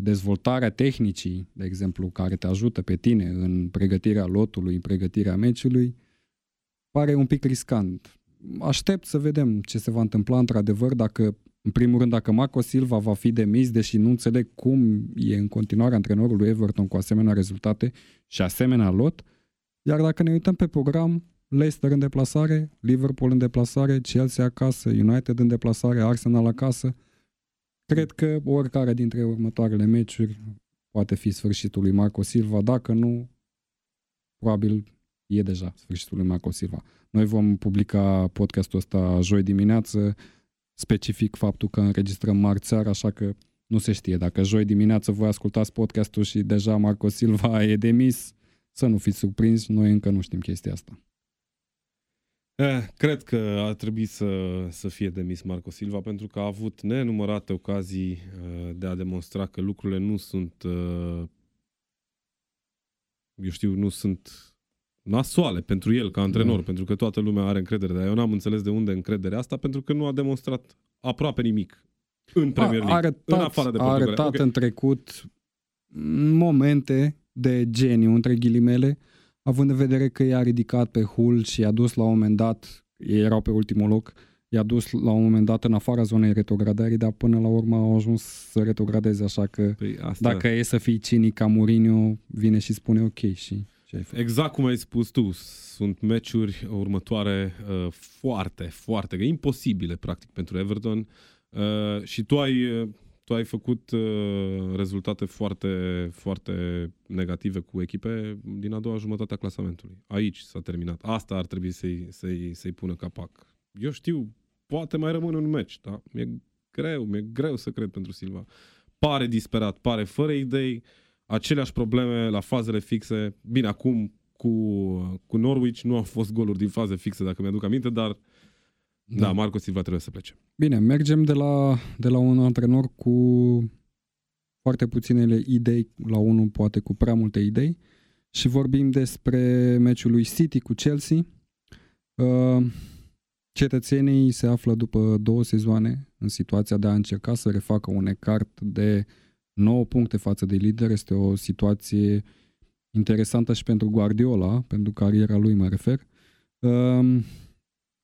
dezvoltarea tehnicii, de exemplu, care te ajută pe tine în pregătirea lotului, în pregătirea meciului, pare un pic riscant. Aștept să vedem ce se va întâmpla într-adevăr dacă, în primul rând, dacă Marco Silva va fi demis, deși nu înțeleg cum e în continuare antrenorul lui Everton cu asemenea rezultate și asemenea lot, iar dacă ne uităm pe program, Leicester în deplasare, Liverpool în deplasare, Chelsea acasă, United în deplasare, Arsenal acasă, cred că oricare dintre următoarele meciuri poate fi sfârșitul lui Marco Silva, dacă nu, probabil e deja sfârșitul lui Marco Silva. Noi vom publica podcastul ăsta joi dimineață, specific faptul că înregistrăm marți seara, așa că nu se știe. Dacă joi dimineață voi ascultați podcastul și deja Marco Silva e demis, să nu fiți surprinși, noi încă nu știm chestia asta. Eh, cred că ar trebui să, să fie demis Marco Silva pentru că a avut nenumărate ocazii uh, de a demonstra că lucrurile nu sunt, uh, eu știu, nu sunt nasoale pentru el ca antrenor, Da. pentru că toată lumea are încredere, dar eu n-am înțeles de unde încrederea asta pentru că nu a demonstrat aproape nimic în Premier League, a arătat, în afară de a Portugalia. arătat Ok. în trecut momente de geniu, între ghilimele, având în vedere că i-a ridicat pe Hull și i-a dus la un moment dat, ei erau pe ultimul loc, i-a dus la un moment dat în afara zonei retrogradării, dar până la urmă au ajuns să retrogradeze, așa că Păi asta... dacă e să fii cinic ca Mourinho, vine și spune ok și ce ai făcut. Exact cum ai spus tu, sunt meciuri următoare uh, foarte, foarte, imposibile practic pentru Everton uh, și tu ai, uh, tu ai făcut uh, rezultate foarte, foarte negative cu echipe din a doua jumătate a clasamentului. Aici s-a terminat. Asta ar trebui să-i, să-i, să-i pună capac. Eu știu, poate mai rămâne un meci, da? Mi-e greu, mi-e greu să cred pentru Silva. Pare disperat, pare fără idei, aceleași probleme la fazele fixe. Bine, acum cu, cu Norwich nu au fost goluri din faze fixe, dacă mi-aduc aminte, dar da, da Marco Silva trebuie să plece. Bine, mergem de la, de la un antrenor cu foarte puținele idei la unul, poate cu prea multe idei și vorbim despre meciul lui City cu Chelsea. Uh, cetățenii se află după două sezoane în situația de a încerca să refacă un ecart de 9 puncte față de lider. Este o situație interesantă și pentru Guardiola, pentru cariera lui mă refer.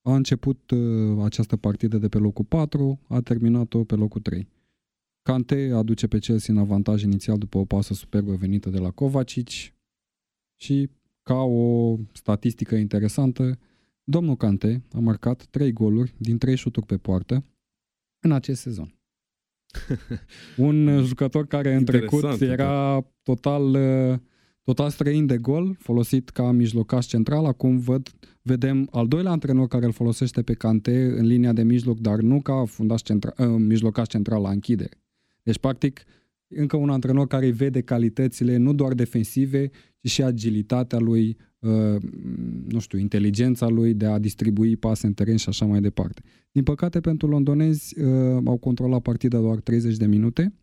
Uh, a început uh, această partidă de pe locul 4, a terminat-o pe locul 3. Kante aduce pe Chelsea în avantaj inițial după o pasă superbă venită de la Kovacic și ca o statistică interesantă, domnul Kante a marcat 3 goluri din 3 șuturi pe poartă în acest sezon. Un jucător care în trecut era total, uh, total străin de gol, folosit ca mijlocaș central, acum văd, vedem al doilea antrenor care îl folosește pe Kante în linia de mijloc, dar nu ca fundaș central, uh, mijlocaș central la închidere. Deci, practic, încă un antrenor care vede calitățile nu doar defensive, ci și agilitatea lui, uh, nu știu, inteligența lui de a distribui pase în teren și așa mai departe. Din păcate, pentru londonezi uh, au controlat partida doar 30 de minute.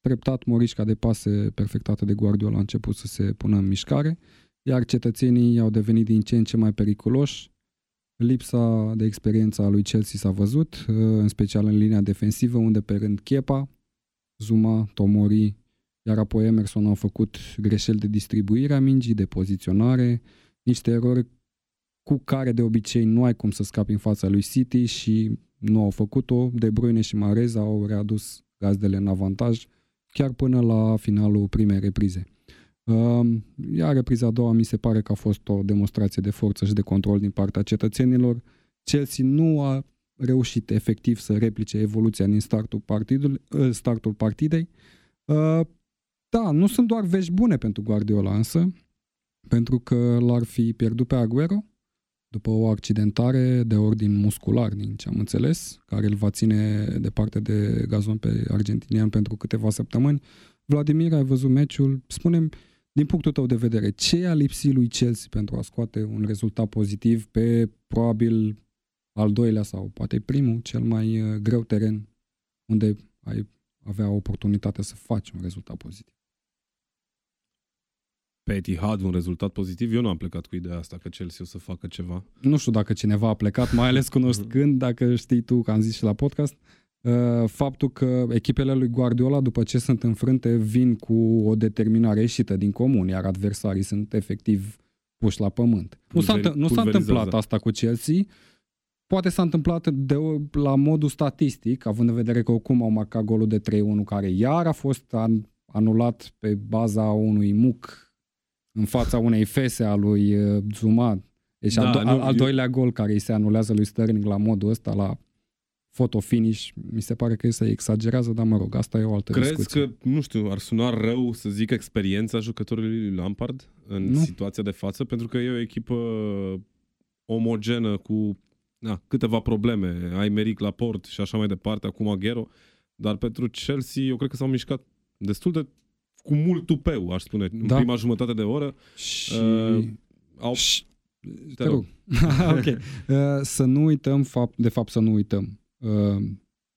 Treptat, Morișca de pase perfectată de Guardiola a început să se pună în mișcare, iar cetățenii au devenit din ce în ce mai periculoși. Lipsa de experiență a lui Chelsea s-a văzut, uh, în special în linia defensivă, unde pe rând Chepa, Zuma, Tomori, iar apoi Emerson au făcut greșeli de distribuire a mingii, de poziționare, niște erori cu care de obicei nu ai cum să scapi în fața lui City și nu au făcut-o. De Bruyne și Marez au readus gazdele în avantaj chiar până la finalul primei reprize. Um, iar repriza a doua mi se pare că a fost o demonstrație de forță și de control din partea cetățenilor. Chelsea nu a reușit efectiv să replice evoluția din startul, partidul, ă, startul partidei. Ă, da, nu sunt doar vești bune pentru Guardiola însă, pentru că l-ar fi pierdut pe Aguero după o accidentare de ordin muscular, din ce am înțeles, care îl va ține departe de gazon pe argentinian pentru câteva săptămâni. Vladimir, ai văzut meciul, spunem din punctul tău de vedere, ce a lipsit lui Chelsea pentru a scoate un rezultat pozitiv pe probabil al doilea sau poate primul, cel mai uh, greu teren unde ai avea oportunitatea să faci un rezultat pozitiv. Pe Etihad un rezultat pozitiv, eu nu am plecat cu ideea asta că Chelsea o să facă ceva. Nu știu dacă cineva a plecat, mai ales cunoscând, dacă știi tu, că am zis și la podcast, uh, faptul că echipele lui Guardiola, după ce sunt înfrânte, vin cu o determinare ieșită din comun, iar adversarii sunt efectiv puși la pământ. Nu s-a, nu s-a întâmplat asta cu Chelsea, Poate s-a întâmplat de, la modul statistic, având în vedere că oricum au marcat golul de 3-1, care iar a fost an, anulat pe baza unui muc în fața unei fese a lui uh, Zuma. Deci da, al, do- al, al doilea gol care îi se anulează lui Sterling la modul ăsta, la photo finish, mi se pare că se exagerează, dar mă rog, asta e o altă Crezi discuție. că, nu știu, ar suna rău să zic experiența jucătorului Lampard în nu. situația de față? Pentru că e o echipă omogenă cu na, câteva probleme. Ai Meric la port și așa mai departe, acum Aguero. Dar pentru Chelsea, eu cred că s-au mișcat destul de cu mult tupeu, aș spune, da. în prima jumătate de oră. Și... Uh, au... Și... Te, Te rog. ok. Uh, să nu uităm, fapt, de fapt să nu uităm. Uh,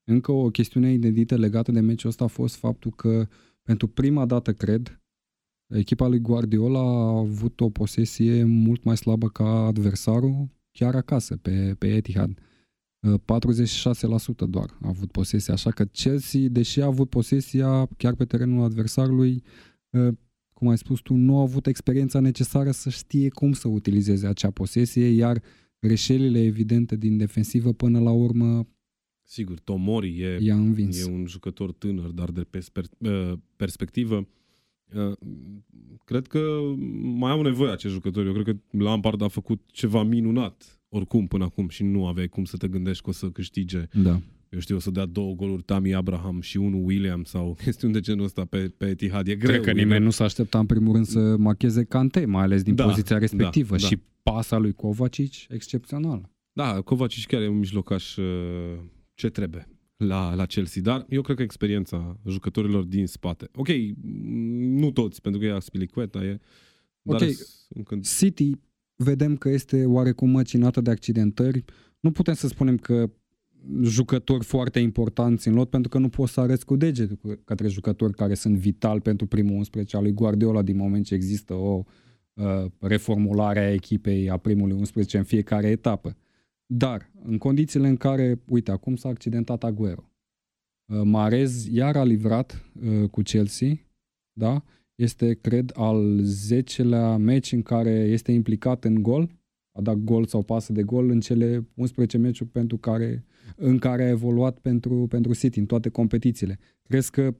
încă o chestiune inedită legată de meciul ăsta a fost faptul că pentru prima dată, cred, echipa lui Guardiola a avut o posesie mult mai slabă ca adversarul chiar acasă, pe, pe Etihad. 46% uh, doar a avut posesia, așa că Chelsea, deși a avut posesia chiar pe terenul adversarului, uh, cum ai spus tu, nu a avut experiența necesară să știe cum să utilizeze acea posesie, iar greșelile evidente din defensivă până la urmă Sigur, Tomori e, i-a învins. e un jucător tânăr, dar de persper, uh, perspectivă cred că mai au nevoie acești jucători. Eu cred că Lampard a făcut ceva minunat oricum până acum și nu aveai cum să te gândești că o să câștige. Da. Eu știu, o să dea două goluri Tammy Abraham și unul William sau chestiuni de genul ăsta pe, pe Etihad. E greu. Cred că nimeni greu. nu s-a aștepta în primul rând să macheze Cante, mai ales din da, poziția respectivă. Da, și da. pasa lui Kovacic excepțională. Da, Kovacic chiar e un mijlocaș uh, ce trebuie la, la Chelsea, dar eu cred că experiența jucătorilor din spate. Ok, nu toți, pentru că e Aspilicueta, e... Ok, încă... City vedem că este oarecum măcinată de accidentări. Nu putem să spunem că jucători foarte importanți în lot, pentru că nu poți să arăți cu degetul către jucători care sunt vital pentru primul 11 al lui Guardiola din moment ce există o uh, reformularea echipei a primului 11 în fiecare etapă. Dar, în condițiile în care, uite, acum s-a accidentat Aguero, uh, Marez iar a livrat uh, cu Chelsea, da? Este, cred, al 10-lea meci în care este implicat în gol, a dat gol sau pasă de gol în cele 11 meciuri pentru care, în care a evoluat pentru, pentru City, în toate competițiile. Crezi că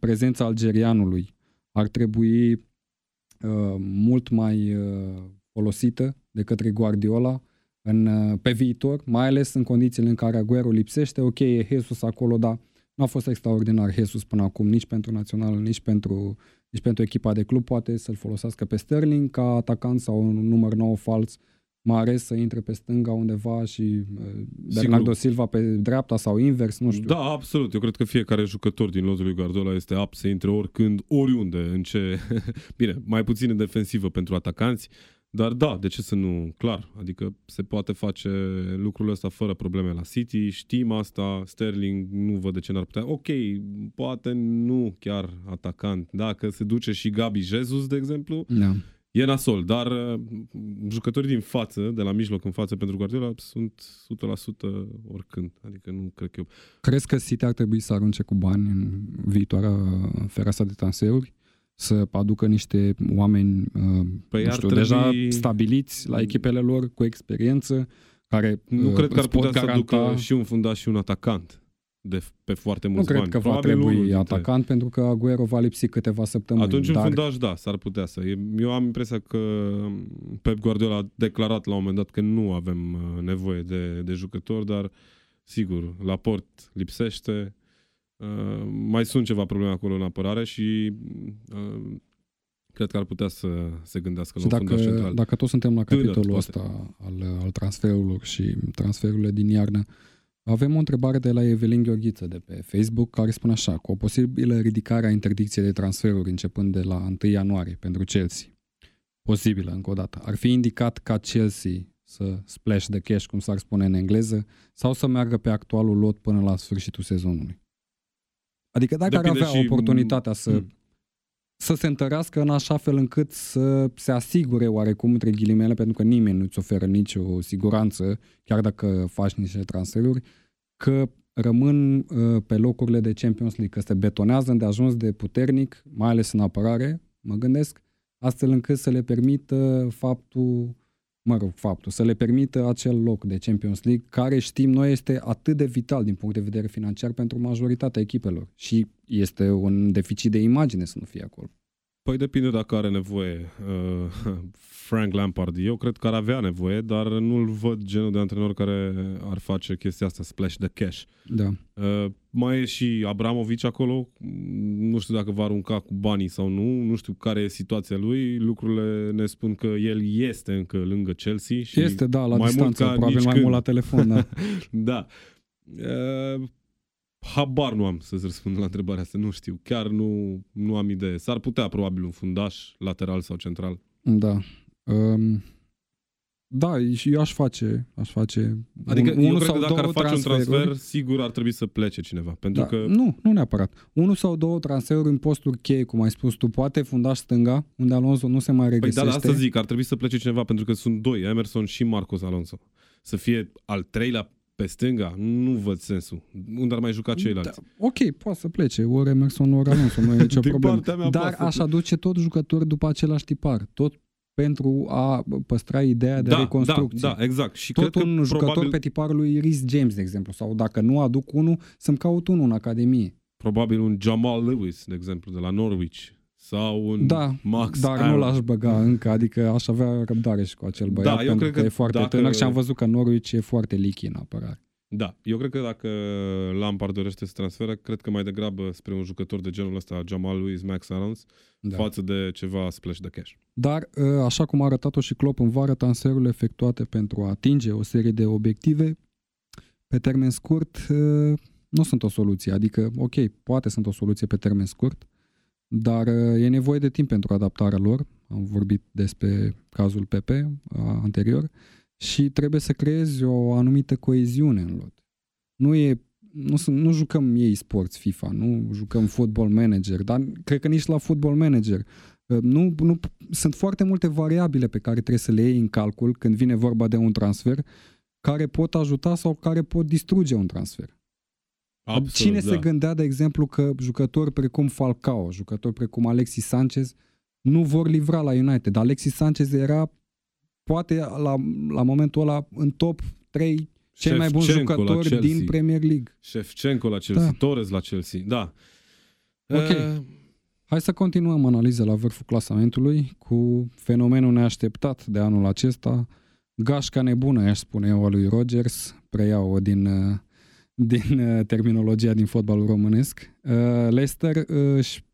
prezența algerianului ar trebui uh, mult mai uh, folosită de către Guardiola în, uh, pe viitor, mai ales în condițiile în care Aguero lipsește. Ok, e Jesus acolo, dar nu a fost extraordinar Jesus până acum, nici pentru național, nici pentru, nici pentru echipa de club. Poate să-l folosească pe Sterling ca atacant sau un număr nou fals. Mares să intre pe stânga undeva și uh, Bernardo Silva pe dreapta sau invers, nu știu. Da, absolut. Eu cred că fiecare jucător din lozul lui Guardiola este apt să intre oricând, oriunde, în ce... Bine, mai puțin în defensivă pentru atacanți, dar da, de ce să nu? Clar, adică se poate face lucrul ăsta fără probleme la City, știm asta, Sterling nu văd de ce n-ar putea. Ok, poate nu chiar atacant. Dacă se duce și Gabi Jesus, de exemplu, Da. e nasol, dar uh, jucătorii din față, de la mijloc în față pentru Guardiola, sunt 100% oricând. Adică nu cred că eu... Crezi că City ar trebui să arunce cu bani în viitoarea fereastră de transferuri? Să aducă niște oameni uh, Păi nu ar știu, trebui- deja stabiliți la echipele lor, cu experiență, care Nu uh, cred că ar îți pot putea garanta... să ducă și un fundaș și un atacant de, pe foarte Nu mulți cred bani. că va Probabil unul trebui dintre- atacant, pentru că Aguero va lipsi câteva săptămâni. Atunci un dar fundaș, da, s-ar putea să. E- Eu am impresia că Pep Guardiola a declarat la un moment dat că nu avem uh, nevoie de, de jucători, dar sigur, la port lipsește. Uh, mai sunt ceva probleme acolo în apărare și uh, cred că ar putea să se gândească la Și un fundaș dacă, central. dacă tot suntem la Tânăr, capitolul poate. ăsta al, al transferurilor și transferurile din iarnă, avem o întrebare de la Evelin Gheorghiță de pe Facebook care spune așa, cu o posibilă ridicare a interdicției de transferuri începând de la 1 ianuarie pentru Chelsea, posibilă încă o dată, ar fi indicat ca Chelsea să splash the cash, cum s-ar spune în engleză, sau să meargă pe actualul lot până la sfârșitul sezonului? Adică dacă Depinde ar avea și- oportunitatea să Mm. să se întărească în așa fel încât să se asigure oarecum, între ghilimele, pentru că nimeni nu-ți oferă nicio siguranță, chiar dacă faci niște transferuri, că rămân uh, pe locurile de Champions League, că se betonează de ajuns de puternic, mai ales în apărare, mă gândesc, astfel încât să le permită faptul, mă rog, faptul, să le permită acel loc de Champions League, care știm noi este atât de vital din punct de vedere financiar pentru majoritatea echipelor și este un deficit de imagine să nu fie acolo. Păi depinde dacă are nevoie uh, Frank Lampard. Eu cred că ar avea nevoie, dar nu-l văd genul de antrenor care ar face chestia asta, splash the cash. Da. Uh, mai e și Abramovici acolo, nu știu dacă va arunca cu banii sau nu, nu știu care e situația lui, lucrurile ne spun că el este încă lângă Chelsea. Și este, da, la mai mult distanță, ca probabil nici mai când. mult la telefon, da. da. Uh, habar nu am să-ți răspund la întrebarea asta, nu știu, chiar nu, nu am idee. S-ar putea probabil un fundaș, lateral sau central. da. Um, da, și eu aș face, aș face Adică un, eu unul cred sau că dacă ar două face un transferuri. transfer, sigur ar trebui să plece cineva. Pentru Da, că Nu, nu neapărat. Unul sau două transferuri în posturi cheie, cum ai spus tu, poate fundaș stânga, unde Alonso nu se mai Păi regăsește. da, da, asta zic, ar trebui să plece cineva pentru că sunt doi, Emerson și Marcos Alonso. Să fie al treilea pe stânga, nu văd sensul. Unde ar mai juca ceilalți? Da, ok, poate să plece, ori Emerson, ori Alonso, nu e nicio Din problemă. partea mea Dar poate să aș aduce tot jucători după același tipar, tot pentru a păstra ideea de da, reconstrucție. da, da, exact. Și Tot cred un că jucător probabil, pe tiparul lui Rhys James, de exemplu, sau dacă nu aduc unul, să-mi caut unul în academie. probabil un Jamal Lewis, de exemplu, de la Norwich. Sau un Da, Max dar Aaron. nu l-aș băga încă, adică aș avea răbdare și cu acel băiat, Da, eu pentru cred că, că e foarte dacă- tânăr și am văzut că Norwich e foarte lichi în apărare. Da, eu cred că dacă Lampard dorește să transferă, cred că mai degrabă spre un jucător de genul ăsta, Jamal Lewis, Max Arons, Da. față de ceva splash de cash. Dar, ă, așa cum a arătat-o și Klopp în vară, transferurile efectuate pentru a atinge o serie de obiective, pe termen scurt, ă, nu sunt o soluție. Adică, ok, poate sunt o soluție pe termen scurt, dar ă, e nevoie de timp pentru adaptarea lor. Am vorbit despre cazul PP a, anterior și trebuie să creezi o anumită coeziune în lot. Nu e nu, sunt, nu jucăm ei sports FIFA, nu jucăm football manager, dar cred că nici la football manager Uh, nu, nu, sunt foarte multe variabile pe care trebuie să le iei în calcul când vine vorba de un transfer, care pot ajuta sau care pot distruge un transfer. Absolut, Cine da. se gândea, de exemplu, că jucători precum Falcao, jucători precum Alexis Sanchez, nu vor livra la United. Alexis Sanchez era, poate, la, la momentul ăla, în top 3 cei mai buni Shevchenko la jucători Chelsea. din Premier League. Shevchenko la Chelsea, Da. Torres la Chelsea, da. Ok. Uh, Hai să continuăm analiza la vârful clasamentului cu fenomenul neașteptat de anul acesta, gașca nebună, aș spune eu, a lui Rogers, preiau-o din, uh, din uh, terminologia din fotbalul românesc. Uh, Leicester își,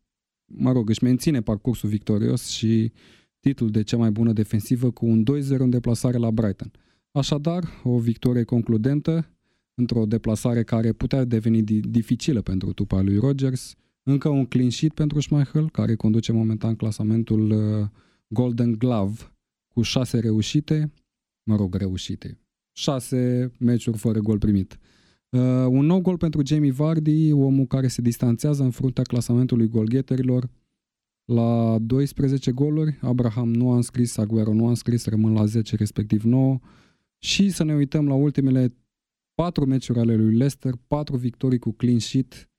mă rog, își menține parcursul victorios și titlul de cea mai bună defensivă cu un 2-0 în deplasare la Brighton. Așadar, o victorie concludentă într-o deplasare care putea deveni di- dificilă pentru tupa lui Rogers, încă un clean sheet pentru Schmeichel, care conduce momentan clasamentul uh, Golden Glove cu șase reușite, mă rog, reușite, șase meciuri fără gol primit. Uh, un nou gol pentru Jamie Vardy, omul care se distanțează în fruntea clasamentului golgheterilor la 12 goluri. Abraham nu a înscris, Aguero nu a înscris, rămân la 10, respectiv 9. Și să ne uităm la ultimele patru meciuri ale lui Leicester, patru victorii cu clean sheet,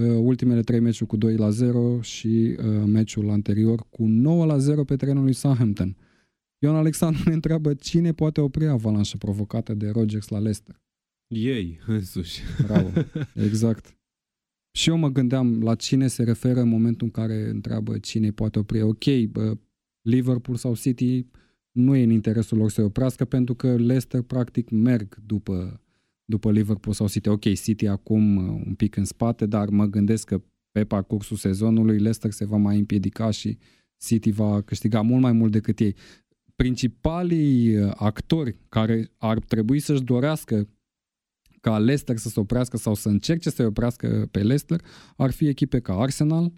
Uh, ultimele trei meciuri cu 2 la 0 și uh, meciul anterior cu 9 la 0 pe terenul lui Southampton. Ion Alexandru ne întreabă cine poate opri avalanșa provocată de Rodgers la Leicester. Ei, însuși. Bravo, exact. Și eu mă gândeam la cine se referă în momentul în care întreabă cine poate opri. Ok, bă, Liverpool sau City nu e în interesul lor să oprească pentru că Leicester practic merg după, după Liverpool sau City. Ok, City acum uh, un pic în spate, dar mă gândesc că pe parcursul sezonului Leicester se va mai împiedica și City va câștiga mult mai mult decât ei. Principalii uh, actori care ar trebui să-și dorească ca Leicester să se oprească sau să încerce să-i oprească pe Leicester ar fi echipe ca Arsenal,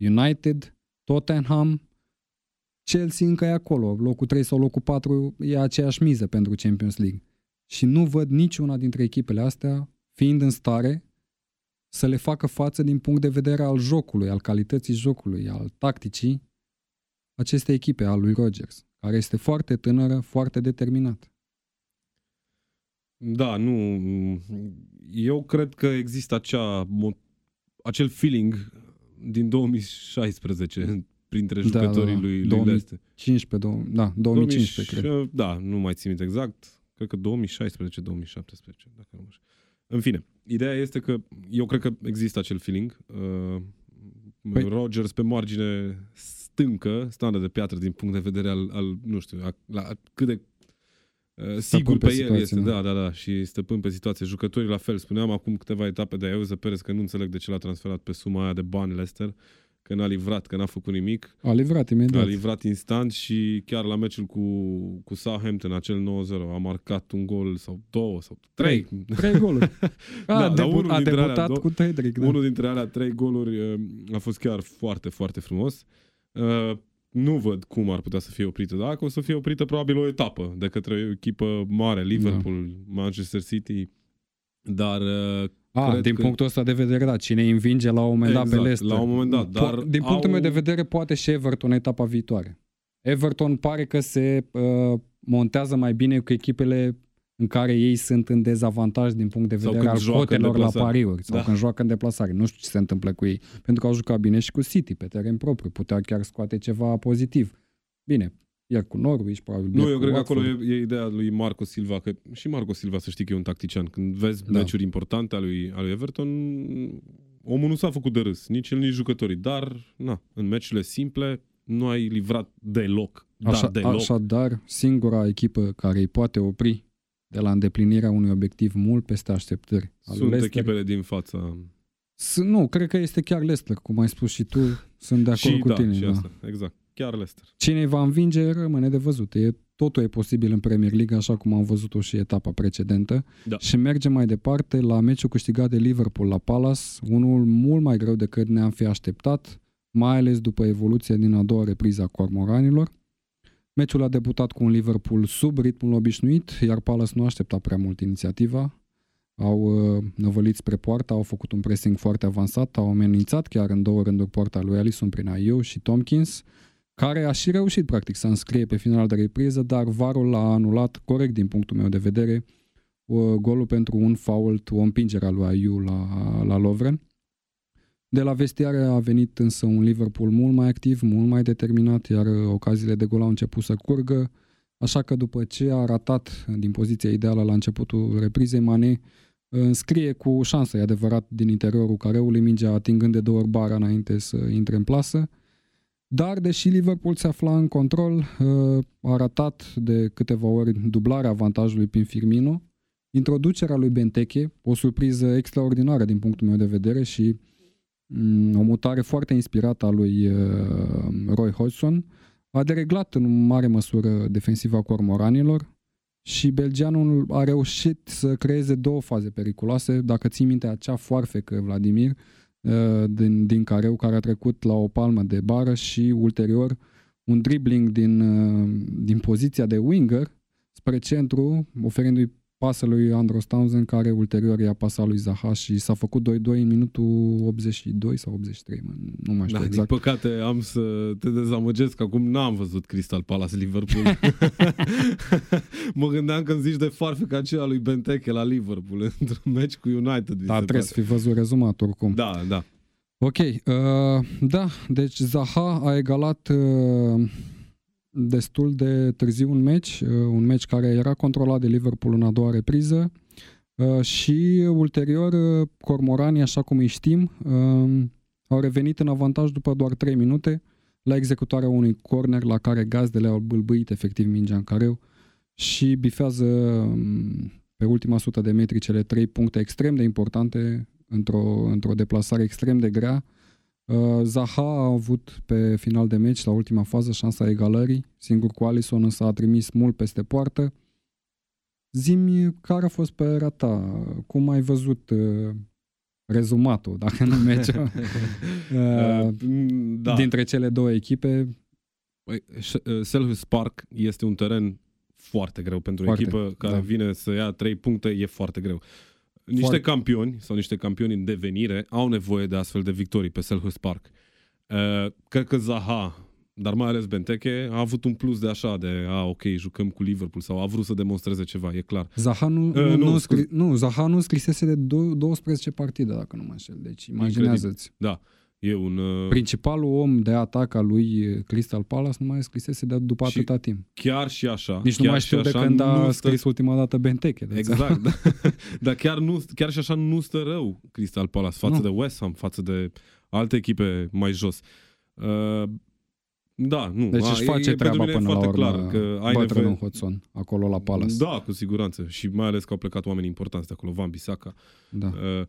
United, Tottenham, Chelsea încă e acolo, locul 3 sau locul 4 e aceeași miză pentru Champions League. Și nu văd niciuna dintre echipele astea fiind în stare să le facă față din punct de vedere al jocului, al calității jocului, al tacticii aceste echipe al lui Rodgers, care este foarte tânără, foarte determinată. Da, nu. Eu cred că există acea, mo- acel feeling din 2016 printre Da, jucătorii da, lui, lui 2000. Leicester. 15, dou- da, 2015, cred. Da, nu mai țin minte exact. Cred că 2016-2017, dacă nu mă știu. În fine, ideea este că eu cred că există acel feeling. Uh, Păi- Rogers pe margine stâncă, standă de piatră din punct de vedere al, al nu știu, a, la, cât de uh, sigur pe pe, el situație, este, da. da, da, da, și stăpân pe situație. Jucătorii la fel, spuneam acum câteva etape de Euze Perez că nu înțeleg de ce l-a transferat pe suma aia de bani Leicester, că n-a livrat, că n-a făcut nimic. A livrat imediat. A livrat instant și chiar la meciul cu, cu Southampton, acel 9-0, a marcat un gol sau două sau trei. Trei goluri. A, Da, da, dar debu- unul a dintre alea debutat două- cu Tedric. Da. Unul dintre alea trei goluri uh, a fost chiar foarte, foarte frumos. Uh, nu văd cum ar putea să fie oprită. Dacă o să fie oprită probabil o etapă de către o echipă mare, Liverpool, Manchester City, dar uh, A, cred din că- punctul ăsta de vedere, da. Cine îi învinge la un moment dat pe Exact, Leicester. la un moment dat, dar Po- din punctul au- meu de vedere, poate și Everton etapa viitoare. Everton pare că se uh, montează mai bine cu echipele în care ei sunt în dezavantaj din punct de Sau vedere când al joacă în cotelor la deplasare. pariuri sau Da. când joacă în deplasare. Nu știu ce se întâmplă cu ei, pentru că au jucat bine și cu City pe teren propriu. Putea chiar scoate ceva pozitiv. Bine, iar cu Norwich, probabil. Nu, iar eu cu cred că Watford. acolo e, e ideea lui Marco Silva, că și Marco Silva să știi că e un tactician. Când vezi Da. meciuri importante ale lui, ale lui Everton, omul nu s-a făcut de râs, nici el, nici jucătorii. Dar, na, în meciurile simple, nu ai livrat deloc. Dar Așa, deloc. așadar, singura echipă care îi poate opri de la îndeplinirea unui obiectiv mult peste așteptări. al Sunt Leicester- echipele din fața. S- nu, cred că este chiar Leicester, cum ai spus și tu, sunt de acord și cu da, tine. și da. asta. Exact. Chiar Leicester. Cine îi va învinge rămâne de văzut. E, totul e posibil în Premier League, așa cum am văzut-o și etapa precedentă. Da. Și mergem mai departe la meciul câștigat de Liverpool la Palace, unul mult mai greu decât ne-am fi așteptat, mai ales după evoluția din a doua repriză a cormoranilor. Meciul a debutat cu un Liverpool sub ritmul obișnuit, iar Palace nu aștepta prea mult inițiativa. Au uh, năvălit spre poartă, au făcut un pressing foarte avansat, au amenințat chiar în două rânduri poarta lui Alisson prin Ayew și Tompkins care a și reușit practic să înscrie pe final de repriză, dar varul l-a anulat corect din punctul meu de vedere golul pentru un fault, o împingere a lui Ayu la, la Lovren. De la vestiare a venit însă un Liverpool mult mai activ, mult mai determinat, iar ocaziile de gol au început să curgă, așa că după ce a ratat din poziția ideală la începutul reprizei, Mane înscrie cu șansă, e adevărat, din interiorul careului, mingea atingând de două ori bara înainte să intre în plasă. Dar, deși Liverpool se afla în control, a ratat de câteva ori dublarea avantajului prin Firmino, introducerea lui Benteke, o surpriză extraordinară din punctul meu de vedere și mm, o mutare foarte inspirată a lui uh, Roy Hodgson, a dereglat în mare măsură defensiva cormoranilor și belgianul a reușit să creeze două faze periculoase. Dacă ții minte acea foarfecă, Vladimir, uh, din, din careu care a trecut la o palmă de bară și ulterior un dribbling din, uh, din poziția de winger spre centru, oferindu-i pasă lui Andros Townsend, care ulterior i-a pasat lui Zaha și s-a făcut 2-2 în minutul 82 sau 83, mă, nu mai știu da, exact. Din păcate am să te dezamăgesc, acum n-am văzut Crystal Palace Liverpool. mă gândeam când zici de farfeca aceea lui Benteke la Liverpool într-un meci cu United. Da, trebuie să fi văzut rezumat oricum. Da, da. Ok, uh, da, deci Zaha a egalat uh, destul de târziu un meci, uh, un meci care era controlat de Liverpool în a doua repriză. Uh, și ulterior uh, Cormoranii, așa cum îi știm, au revenit în avantaj după doar 3 minute la executarea unui corner la care gazdele au bâlbâit efectiv mingea în careu și bifează um, pe ultima sută de metri cele trei puncte extrem de importante într-o, într-o deplasare extrem de grea. Uh, Zaha a avut pe final de meci, la ultima fază, șansa egalării, singur cu Alisson însă a trimis mult peste poartă. Zimi care a fost pe ta? Cum ai văzut uh, rezumatul, dacă nu meci, uh, uh, da. dintre cele două echipe? Păi, uh, Selhurst Park este un teren foarte greu pentru o echipă care da. vine să ia trei puncte, e foarte greu niște Foarte... campioni sau niște campioni în devenire au nevoie de astfel de victorii pe Selhurst Park. Uh, cred că Zaha, dar mai ales Benteke, a avut un plus de așa, de a, ok, jucăm cu Liverpool sau a vrut să demonstreze ceva, e clar. Zaha nu, uh, nu, nu, scri, nu, Zaha nu scrisese de 12 partide, dacă nu mă înșel, deci imaginează-ți. Da. E un, uh... Principalul om de atac al lui uh, Crystal Palace nu mai scrisese de după și atâta timp. Chiar și așa. Nici nu mai știu de când a scris stă... ultima dată Benteke. De exact. da. Dar chiar, nu, chiar și așa nu stă rău Crystal Palace față nu. de West Ham, față de alte echipe mai jos. Uh, da, nu. Deci își face e, treaba până la urmă clar că ai nevoie... Hodgson, acolo la Palace. Da, cu siguranță. Și mai ales că au plecat oameni importanți de acolo, Van Bissaka. Da. Uh,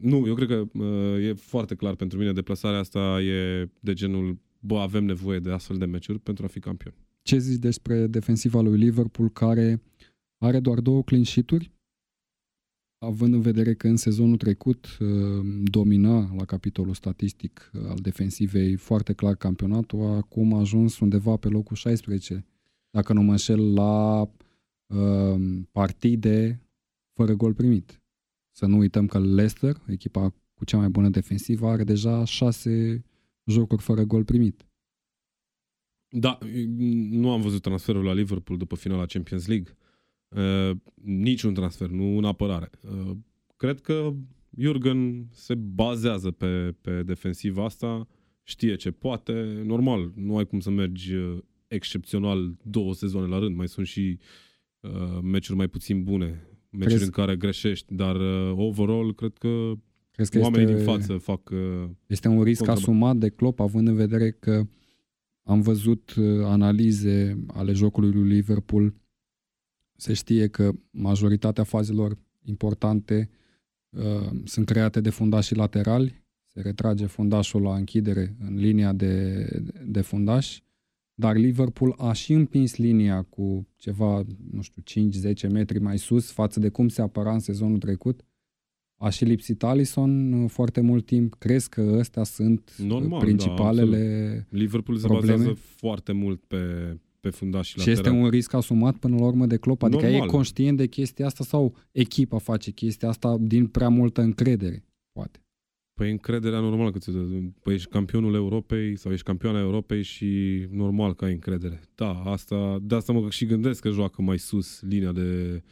nu, eu cred că uh, e foarte clar pentru mine. Deplasarea asta e de genul, bă, avem nevoie de astfel de meciuri pentru a fi campioni. Ce zici despre defensiva lui Liverpool care are doar două clean sheet-uri? Având în vedere că în sezonul trecut uh, domina la capitolul statistic uh, al defensivei foarte clar campionatul, acum a ajuns undeva pe locul 16, dacă nu mă înșel, la uh, partide fără gol primit. Să nu uităm că Leicester, echipa cu cea mai bună defensivă, are deja șase jocuri fără gol primit. Da, nu am văzut transferul la Liverpool după finala Champions League. Uh, niciun transfer, nu în apărare. Uh, cred că Jurgen se bazează pe, pe defensiva asta, știe ce poate. Normal, nu ai cum să mergi uh, excepțional două sezoane la rând, mai sunt și uh, meciuri mai puțin bune meciuri Crezi... în care greșești, dar uh, overall cred că Crezi că oamenii este, din față fac... Uh, este un risc contra... asumat de Klopp, având în vedere că am văzut uh, analize ale jocului lui Liverpool. Se știe că majoritatea fazelor importante uh, sunt create de fundașii laterali. Se retrage fundașul la închidere în linia de, de fundași dar Liverpool a și împins linia cu ceva, nu știu, 5-10 metri mai sus față de cum se apăra în sezonul trecut. A și lipsit Alisson uh, foarte mult timp. Crezi că astea sunt uh, Normal, da, principalele da, Liverpool probleme? se bazează foarte mult pe, pe fundaș și Și este un risc asumat până la urmă de Klopp? Adică Normal. e conștient de chestia asta sau echipa face chestia asta din prea multă încredere, poate? Păi încrederea normal că ți Păi ești campionul Europei sau ești campioana Europei și normal că ai încredere. Da, asta, de asta mă și gândesc că joacă mai sus linia de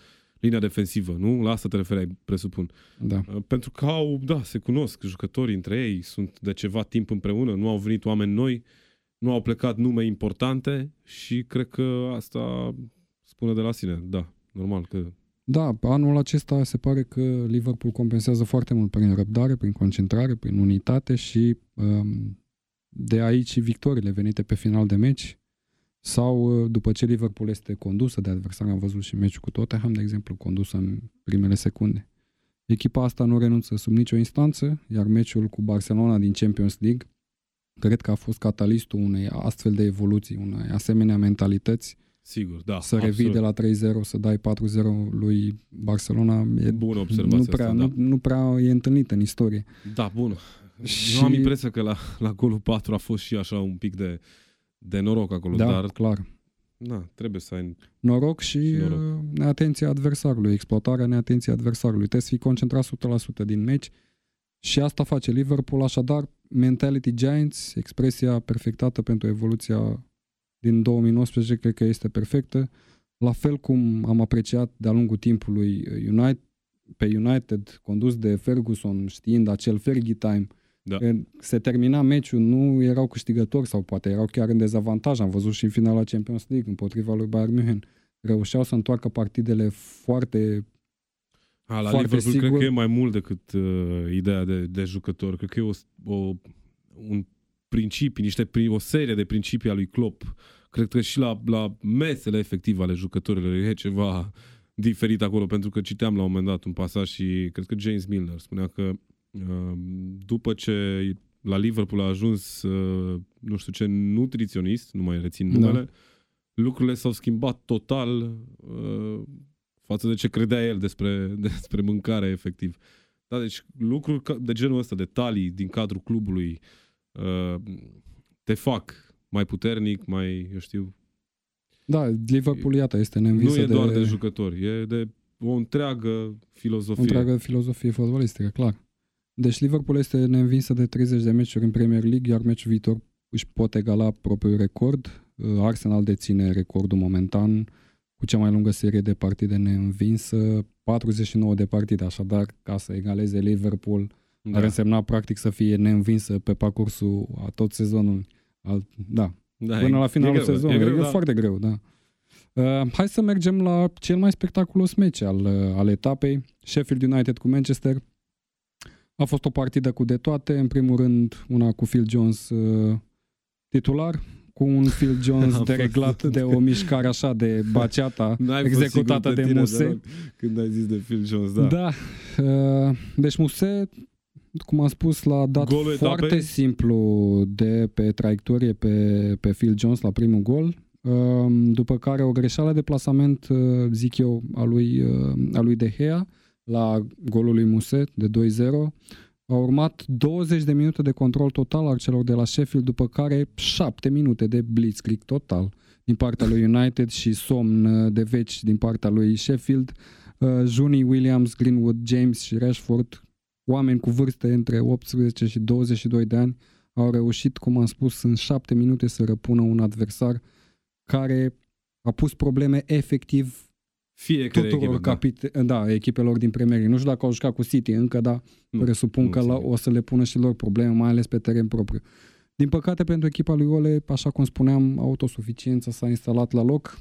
linia defensivă, nu? La asta te referai, presupun. Da. Uh, Pentru că au, da, se cunosc jucătorii între ei, sunt de ceva timp împreună, nu au venit oameni noi, nu au plecat nume importante și cred că asta spune de la sine, da, normal că Da, anul acesta se pare că Liverpool compensează foarte mult prin răbdare, prin concentrare, prin unitate și um, de aici și victoriile venite pe final de meci sau uh, după ce Liverpool este condusă de adversar, am văzut și meciul cu Tottenham, de exemplu, condusă în primele secunde. Echipa asta nu renunță sub nicio instanță, iar meciul cu Barcelona din Champions League cred că a fost catalistul unei astfel de evoluții, unei asemenea mentalități sigur, da. să revii de la 3-0, să dai 4-0 lui Barcelona, e, Bună observație nu, prea, asta, da. nu, nu prea e întâlnită în istorie. Da, bun. Și- Și... Eu am impresia că la, la golul 4 a fost și așa un pic de, de noroc acolo, Da, dar clar. na, trebuie să ai... Noroc și, Și noroc. uh, neatenția adversarului, exploatarea neatenției adversarului. Trebuie să fii concentrat 100% din meci și asta face Liverpool, așadar Mentality Giants, expresia perfectată pentru evoluția din 2019, cred că este perfectă. La fel cum am apreciat de-a lungul timpului United, pe United, condus de Ferguson, știind acel Fergie time, Da. Când se termina meciul, nu erau câștigători sau poate erau chiar în dezavantaj. Am văzut și în finala Champions League împotriva lui Bayern München. Reușeau să întoarcă partidele foarte... A, la Foarte Liverpool sigur. cred că e mai mult decât uh, ideea de, de jucător. Cred că e o, o, un principii, niște, pri- o serie de principii a lui Klopp. Cred că și la, la mesele efective ale jucătorilor e ceva diferit acolo, pentru că citeam la un moment dat un pasaj și cred că James Milner spunea că uh, după ce la Liverpool a ajuns uh, nu știu ce nutriționist, nu mai rețin Da. numele, lucrurile s-au schimbat total uh, față de ce credea el despre, despre mâncare efectiv. Da, deci lucruri ca- de genul ăsta, detalii din cadrul clubului uh, te fac mai puternic, mai, eu știu, Da, Liverpool, iată, este neînvinsă nu e de, doar de jucători, e de o întreagă filozofie. o întreagă filozofie fotbalistică, clar. Deci Liverpool este neînvinsă de 30 de meciuri în Premier League, iar meciul viitor își pot egala propriul record. Uh, Arsenal deține recordul momentan cu cea mai lungă serie de partide neînvinsă, 49 de partide, așadar, ca să egaleze Liverpool, da. ar însemna practic să fie neînvinsă pe parcursul a tot sezonul. Al, da, da, până e- la finalul e greu, sezonului. E greu, e da. foarte greu, da. Uh, hai să mergem la cel mai spectaculos meci al, uh, al etapei. Sheffield United cu Manchester. A fost o partidă cu de toate. În primul rând, una cu Phil Jones uh, titular, cu un Phil Jones Am dereglat fost- de o mișcare așa de baceata N-ai fost executată sigur pe de tine, Muse. deloc Când ai zis de Phil Jones, da. Da. Uh, deci Muse, cum am spus, l-a dat Golul foarte etapei? simplu de pe traiectorie pe, pe Phil Jones la primul gol. Uh, După care o greșeală de plasament, uh, zic eu, a lui, uh, a lui De Gea la golul lui Muse de 2-0. A urmat 20 de minute de control total al celor de la Sheffield, după care 7 minute de blitzkrieg total din partea lui United și somn uh, de veci din partea lui Sheffield. Uh, Juni, Williams, Greenwood, James și Rashford, oameni cu vârste între 18 și 22 de ani, au reușit, cum am spus, în 7 minute să răpună un adversar care a pus probleme efectiv Fiecare tuturor echipă, da. capite- da, echipelor din Premier League. Nu știu dacă au jucat cu City încă, dar Nu, presupun nu că țin la, minte. o să le pună și lor probleme, mai ales pe teren propriu. Din păcate, pentru echipa lui Ole, așa cum spuneam, autosuficiența s-a instalat la loc.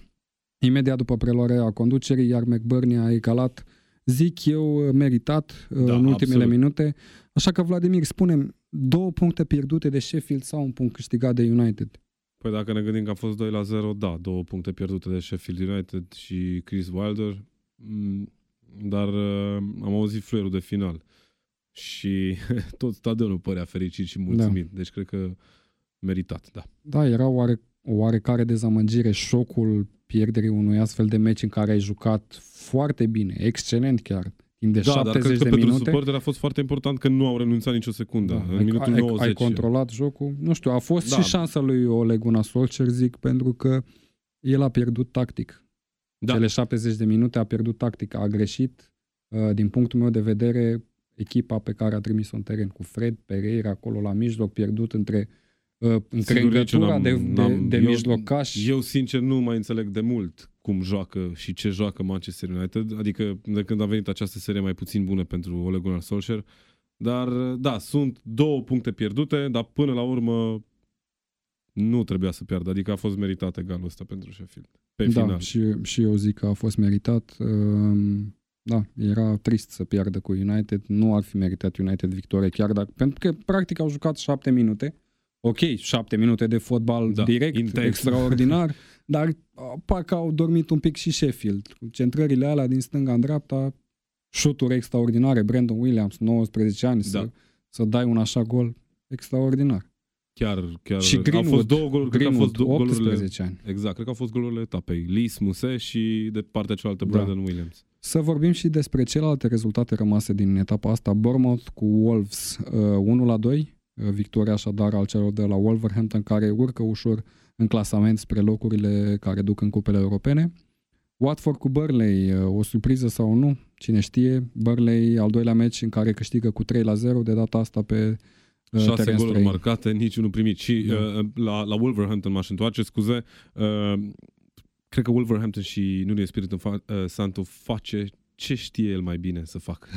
Imediat după preluarea conducerii, iar McBurney a egalat, zic eu, meritat Da, în ultimele absolut. minute. Așa că, Vladimir, spunem, două puncte pierdute de Sheffield sau un punct câștigat de United? Păi dacă ne gândim că a fost 2 la 0, da, două puncte pierdute de Sheffield United și Chris Wilder, Mm, dar uh, am auzit fluierul de final și tot stadionul părea fericit și mulțumit, deci cred că meritat, da. Da, era oare, o oarecare dezamăgire, șocul pierderii unui astfel de meci în care ai jucat foarte bine, excelent chiar, timp de da, dar 70 cred că de pentru minute. suporter a fost foarte important că nu au renunțat nicio secundă. Da, în ai, minutul ai, 90. ai controlat jocul. Nu știu, a fost Da. și șansa lui Ole Gunnar Solskjaer, zic, pentru că el a pierdut tactic. Da. Cele 70 de minute a pierdut tactic, a greșit. Uh, Din punctul meu de vedere, echipa pe care a trimis-o în teren cu Fred Pereira acolo la mijloc, pierdut între uh, încrengătura de, de, de eu, mijlocaș. Eu, sincer, nu mai înțeleg de mult cum joacă și ce joacă Manchester United, adică de când a venit această serie mai puțin bună pentru Ole Gunnar Solskjaer, dar da, sunt două puncte pierdute, dar până la urmă nu trebuia să piardă, adică a fost meritat egalul ăsta pentru Sheffield. Pe da, final. Și, și eu zic că a fost meritat. Um, da, era trist să piardă cu United, nu ar fi meritat United victorie chiar dacă, pentru că practic au jucat șapte minute, ok, șapte minute de fotbal Da, direct, intens. extraordinar, dar uh, parcă au dormit un pic și Sheffield. Cu centrările alea din stânga în dreapta, șuturi extraordinare, Brandon Williams, 19 ani, Da. să, să dai un așa gol extraordinar. Chiar, chiar și au Greenwood, fost două goluri, cred că au fost Greenwood, două golurile 18 ani. Exact, cred că au fost golurile etapei. Lee Muse și de partea cealaltă Da. Brandon Williams. Să vorbim și despre celelalte rezultate rămase din etapa asta. Bournemouth cu Wolves uh, 1 la 2, uh, victoria așadar al celor de la Wolverhampton care urcă ușor în clasament spre locurile care duc în cupele europene. Watford cu Burnley, uh, o surpriză sau nu, cine știe. Burnley al doilea meci în care câștigă cu 3 la 0, de data asta pe uh, Șase teren goluri străin. marcate, niciunul primit. Și Da. uh, la, la Wolverhampton m-aș întoarce, scuze. Uh, cred că Wolverhampton și Nuno Espiritu fa- uh, Santo face ce știe el mai bine să facă.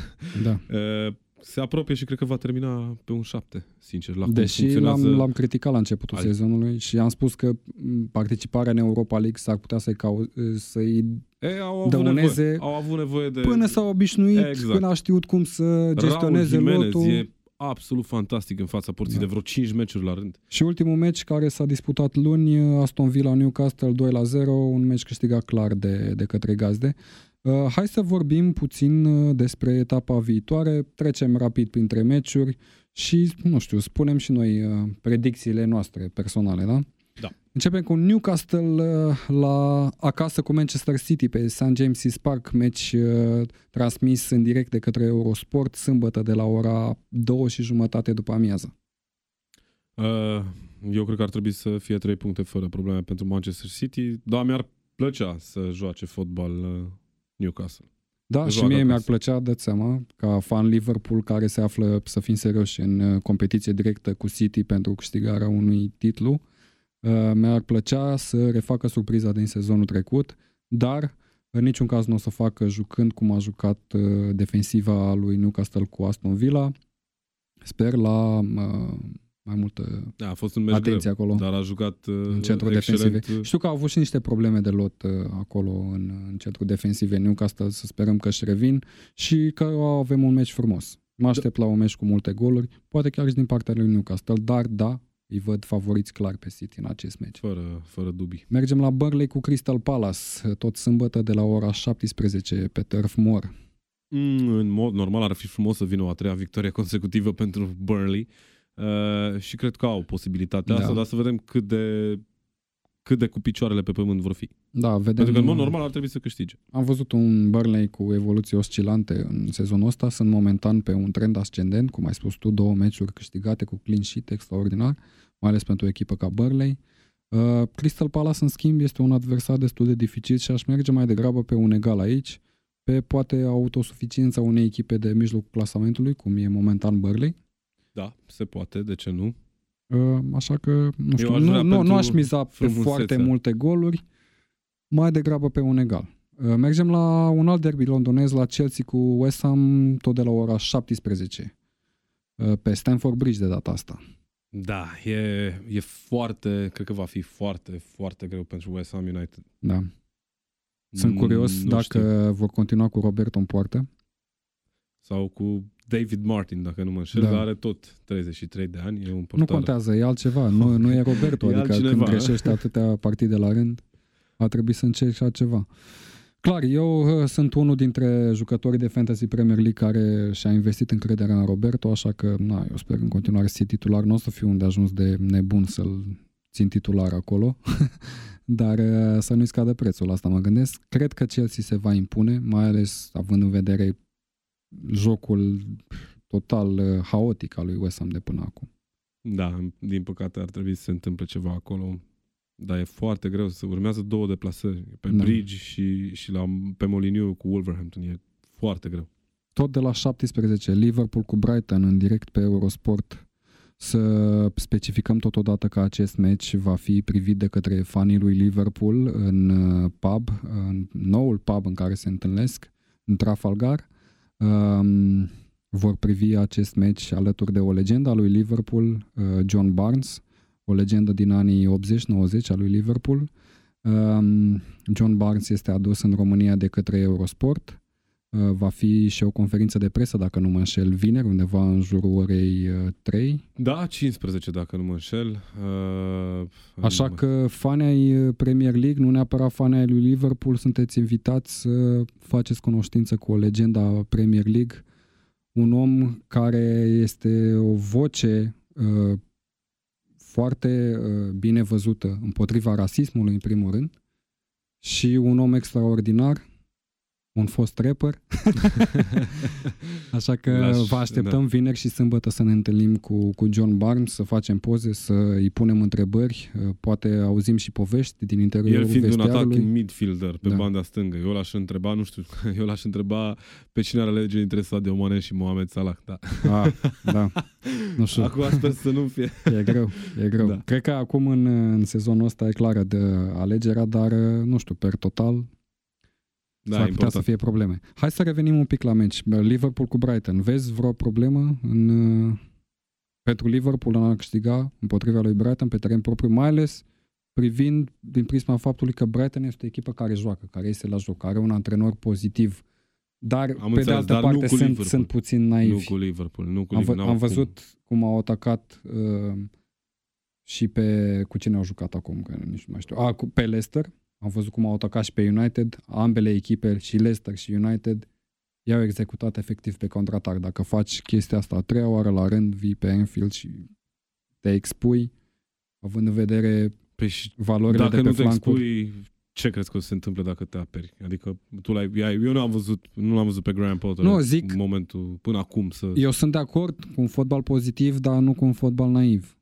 Da. Uh, se apropie și cred că va termina pe un 7, sincer. La cum Deși l-am, funcționează... l-am criticat la începutul Al- sezonului și am spus că m, participarea în Europa League s-ar putea să-i, cau- să-i E, au, avut dăuneze nevoie, au avut nevoie de... până s-a obișnuit, Exact. până a știut cum să gestioneze Raul Jimenez lotul. e absolut fantastic în fața porții Da. de vreo 5 meciuri la rând. Și ultimul meci care s-a disputat luni, Aston Villa Newcastle 2 la 0, un meci câștigat clar de, de către gazde. Uh, hai să vorbim puțin uh, despre etapa viitoare, trecem rapid printre meciuri și, nu știu, spunem și noi uh, predicțiile noastre personale, da? Da. Începem cu Newcastle uh, la acasă cu Manchester City pe St. James's Park, meci uh, transmis în direct de către Eurosport sâmbătă de la ora 2 și jumătate după amiază. Uh, eu cred că ar trebui să fie 3 puncte fără probleme pentru Manchester City, dar mi-ar plăcea să joace fotbal uh, Newcastle. Da, Joacă și mie acasă. mi-ar plăcea, dați seama, ca fan Liverpool care se află, să fim serioși, în uh, competiție directă cu City pentru câștigarea unui titlu, uh, mi-ar plăcea să refacă surpriza din sezonul trecut, dar în niciun caz nu o să o facă jucând cum a jucat uh, defensiva lui Newcastle cu Aston Villa. Sper la uh, mai multă Da, a fost un meci atenție greu, acolo. dar a jucat uh, în centrul excelent. defensiv. Știu că au avut și niște probleme de lot uh, acolo în, în centrul defensiv în Newcastle, să sperăm că își revin și că avem un meci frumos. Mă aștept la un meci cu multe goluri, poate chiar și din partea lui Newcastle, dar da, îi văd favoriți clar pe City în acest meci. Fără, fără dubii. Mergem la Burnley cu Crystal Palace, tot sâmbătă de la ora 17 pe Turf Moor. Mm, în mod normal ar fi frumos să vină o a treia victorie consecutivă pentru Burnley uh, și cred că au posibilitatea Da. asta, dar să vedem cât de cât de cu picioarele pe pământ vor fi. Da, vedem. Pentru că în mod normal ar trebui să câștige. Am văzut un Burnley cu evoluții oscilante în sezonul ăsta, sunt momentan pe un trend ascendent, cum ai spus tu, două meciuri câștigate cu clean sheet extraordinar, mai ales pentru o echipă ca Burnley. Uh, Crystal Palace, în schimb, este un adversar destul de dificil și aș merge mai degrabă pe un egal aici, pe poate autosuficiența unei echipe de mijlocul clasamentului, cum e momentan Burnley. Da, se poate, de ce nu? Uh, așa că, nu știu, aș nu, vrea nu, nu pentru aș miza pe frumusețe. foarte multe goluri, mai degrabă pe un egal. Uh, Mergem la un alt derby londonez, la Chelsea cu West Ham, tot de la ora 17, uh, pe Stamford Bridge de data asta. Da, e, e foarte, cred că va fi foarte, foarte greu pentru West Ham United. Da. Sunt Mm, curios nu dacă știu. vor continua cu Roberto în poartă. Sau cu David Martin, dacă nu mă înșel, Da. dar are tot 33 de ani, e un Nu portar. contează, e altceva, nu, nu e Roberto, E adică altcineva. când greșește atâtea partide la rând, a trebuit să încerci altceva. Clar, eu uh, sunt unul dintre jucătorii de Fantasy Premier League care și-a investit încrederea în Roberto, așa că na, eu sper în continuare să fie titular. Nu o să fiu unde ajuns de nebun să-l țin titular acolo, dar uh, să nu-i scadă prețul, asta mă gândesc. Cred că Chelsea se va impune, mai ales având în vedere jocul total uh, haotic al lui West Ham de până acum. Da, din păcate ar trebui să se întâmple ceva acolo. Dar e foarte greu să urmează două deplasări pe Da. Bridge și, și la, pe Moliniu cu Wolverhampton. E foarte greu. tot de la 17, Liverpool cu Brighton în direct pe Eurosport. Să specificăm totodată că acest meci va fi privit de către fanii lui Liverpool în uh, pub, în noul pub în care se întâlnesc, în Trafalgar. Um, vor privi acest meci alături de o legendă a lui Liverpool, uh, John Barnes, o legendă din anii 80-90 a lui Liverpool. Um, John Barnes este adus în România de către Eurosport. Uh, va fi și o conferință de presă, dacă nu mă înșel, vineri, undeva în jurul orei 3. Da, 15, dacă nu mă înșel. Uh, Așa că fanii ai Premier League, nu neapărat fanii ai lui Liverpool, sunteți invitați să faceți cunoștință cu o legenda Premier League, un om care este o voce uh, foarte uh, bine văzută împotriva rasismului, în primul rând, și un om extraordinar, un fost rapper. Așa că Laș, vă așteptăm da. vineri și sâmbătă să ne întâlnim cu, cu John Barnes, să facem poze, să îi punem întrebări, uh, poate auzim și povești din interiorul El fiind un atac midfielder pe da. banda stângă, eu l-aș întreba, nu știu, eu l-aș întreba pe cine are lege dintre Sadio Mane și Mohamed Salah, da. Ah, da. Nu știu. Acum sper să nu fie. E greu, e greu. Da. Cred că acum în, în sezonul ăsta e clară de alegerea, dar nu știu, per total da, s-ar putea să fie probleme. Hai să revenim un pic la meci. Liverpool cu Brighton. Vezi vreo problemă în, uh, pentru Liverpool în a câștiga împotriva lui Brighton pe teren propriu, mai ales privind din prisma faptului că Brighton este o echipă care joacă, care este la joc, are un antrenor pozitiv, dar Am pe înțeles, de altă dar parte sunt, sunt puțin naivi. Nu cu Liverpool. Nu cu am, Liverpool, am văzut cum. cum au atacat uh, și pe... Cu cine au jucat acum? Că nici nu mai știu. A, cu, pe Leicester am văzut cum au atacat și pe United, ambele echipe, și Leicester și United, i-au executat efectiv pe contraatac. Dacă faci chestia asta a treia oară la rând, vii pe Anfield și te expui, având în vedere păi și valorile dacă de pe nu flancuri. te expui, ce crezi că o să se întâmple dacă te aperi? Adică tu l-ai, eu nu am văzut, nu l-am văzut pe Graham Potter nu, zic, în momentul până acum să... Eu sunt de acord cu un fotbal pozitiv, dar nu cu un fotbal naiv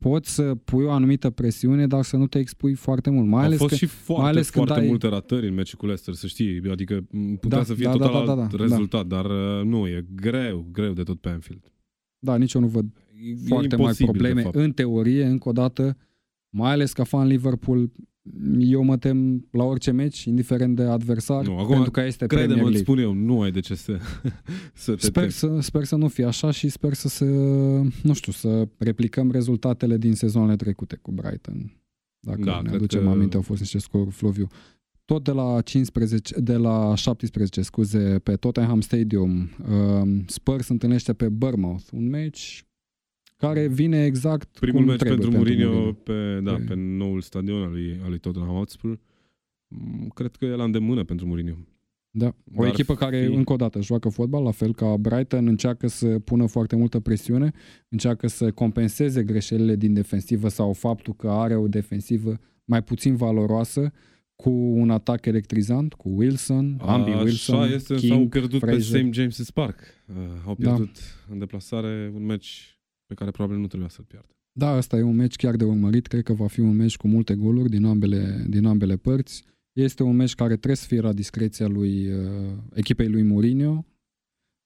poți să pui o anumită presiune, dar să nu te expui foarte mult. Mai Au ales fost că, și foarte, mai ales foarte ai... multe ratări în meciul cu Leicester, să știi. Adică putea da, să fie da, total da, da, da, alt da, rezultat, da. dar uh, nu, e greu, greu de tot pe Anfield. Da, nici eu nu văd e foarte mari probleme. În teorie, încă o dată, mai ales ca fan Liverpool, eu mă tem la orice meci, indiferent de adversar, nu, acum, pentru că este crede Premier League. spun eu, nu ai de ce să, să te sper să, sper să nu fie așa și sper să se, nu știu, să replicăm rezultatele din sezonele trecute cu Brighton. Dacă da, ne aducem că... aminte, au fost niște scoruri fluviu. Tot de la 15, de la 17, scuze, pe Tottenham Stadium, uh, Spurs întâlnește pe Bournemouth, un meci care vine exact Primul cum meci trebuie pentru Mourinho, Mourinho. Pe, da, pe... pe noul stadion al lui, al lui Tottenham Hotspur. Mm, cred că e la îndemână pentru Mourinho. Da, o Dar echipă care, fi... încă o dată, joacă fotbal, la fel ca Brighton, încearcă să pună foarte multă presiune, încearcă să compenseze greșelile din defensivă sau faptul că are o defensivă mai puțin valoroasă, cu un atac electrizant, cu Wilson, A, ambii Wilson, Așa este, King, s-au pierdut Fraser. pe St. James's Park. Uh, au Da. pierdut în deplasare un meci pe care probabil nu trebuia să-l piardă. Da, ăsta e un meci chiar de urmărit, cred că va fi un meci cu multe goluri din ambele, din ambele părți. Este un meci care trebuie să fie la discreția lui uh, echipei lui Mourinho.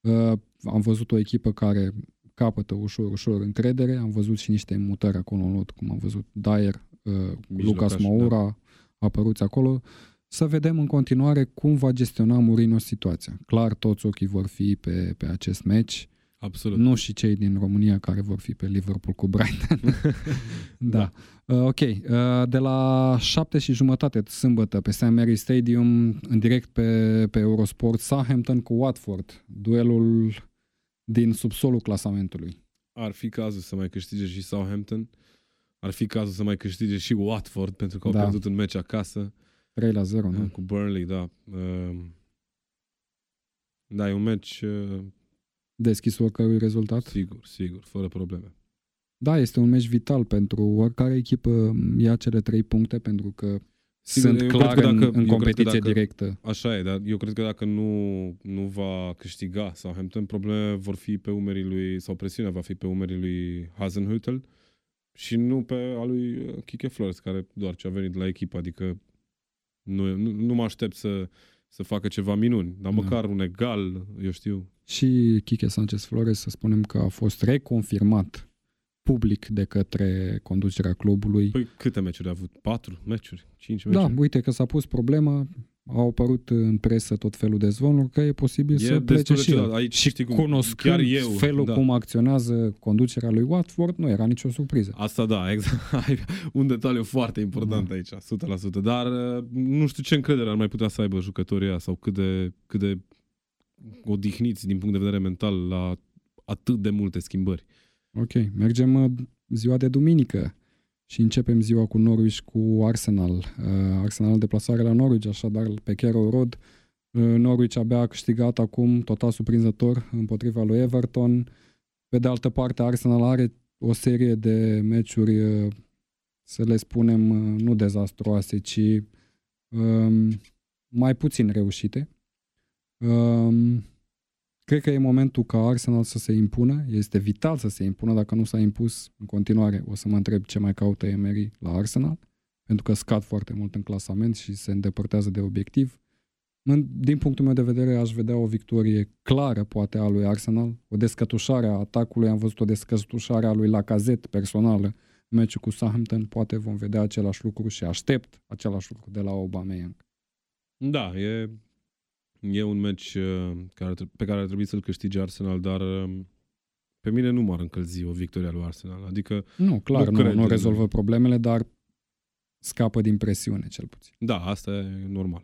Uh, am văzut o echipă care capătă ușor, ușor încredere. Am văzut și niște mutări acolo în lot, cum am văzut Dyer, uh, Mijlocaș, Lucas Moura, da. apăruți acolo. Să vedem în continuare cum va gestiona Mourinho situația. Clar, toți ochii vor fi pe, pe acest meci. Absolut. Nu și cei din România care vor fi pe Liverpool cu Brighton. da. Uh, ok. Uh, de la șapte și jumătate sâmbătă pe St. Mary Stadium, în direct pe, pe Eurosport, Southampton cu Watford. Duelul din subsolul clasamentului. Ar fi cazul să mai câștige și Southampton. Ar fi cazul să mai câștige și Watford, pentru că au Da. pierdut un meci acasă 3 la 0, nu? cu Burnley, da. Uh, Da, e un meci, uh, Deschis oricărui rezultat. sigur, sigur, fără probleme. Da, este un meci vital pentru oricare echipă ia cele trei puncte pentru că Sigur, sunt eu cred clar că în, dacă- eu în cred că competiție dacă- directă. Așa e, dar eu cred că dacă nu, nu va câștiga Southampton, probleme vor fi pe umerii lui, sau presiunea va fi pe umerii lui Hasenhüttl și nu pe a lui uh, Kike Flores, care doar ce a venit la echipă, adică nu, nu, nu mă aștept să, să facă ceva minuni, dar Da. măcar un egal, eu știu. Și Quique Sanchez Flores, să spunem că a fost reconfirmat public de către conducerea clubului. Păi câte meciuri a avut? Patru meciuri? Cinci Da, meciuri? uite că s-a pus problema, au apărut în presă tot felul de zvonuri că e posibil E să destul plece de și ciudat. el. Aici, și știi cum, cunoscând chiar eu, felul da. cum acționează conducerea lui Watford, nu era nicio surpriză. Asta da, exact. Ai un detaliu foarte important Da. aici, 100%. Dar uh, nu știu ce încredere ar mai putea să aibă jucătorii ăia sau cât de, cât de odihniți din punct de vedere mental la atât de multe schimbări. Ok, mergem uh, ziua de duminică și începem ziua cu Norwich cu Arsenal. Uh, Arsenal deplasare la Norwich, așadar pe Carrow Road. Uh, Norwich abia a câștigat acum, total surprinzător, împotriva lui Everton. Pe de altă parte, Arsenal are o serie de meciuri, uh, să le spunem, uh, nu dezastroase, ci um, mai puțin reușite. Um, Cred că e momentul ca Arsenal să se impună. Este vital să se impună. Dacă nu s-a impus în continuare, o să mă întreb ce mai caută Emery la Arsenal, pentru că scad foarte mult în clasament și se îndepărtează de obiectiv. În- Din punctul meu de vedere, aș vedea o victorie clară, poate, a lui Arsenal, o descătușare a atacului. Am văzut o descătușare a lui Lacazette personală în meciul cu Southampton. Poate vom vedea același lucru și aștept același lucru de la Aubameyang. Da, e, e un meci uh, care, ar tre- pe care ar trebui să-l câștige Arsenal, dar uh, pe mine nu m-ar încălzi o victorie a lui Arsenal. Adică, Nu, clar, Nu nu, nu, cred nu în- rezolvă problemele, dar scapă din presiune, cel puțin. da, asta e normal.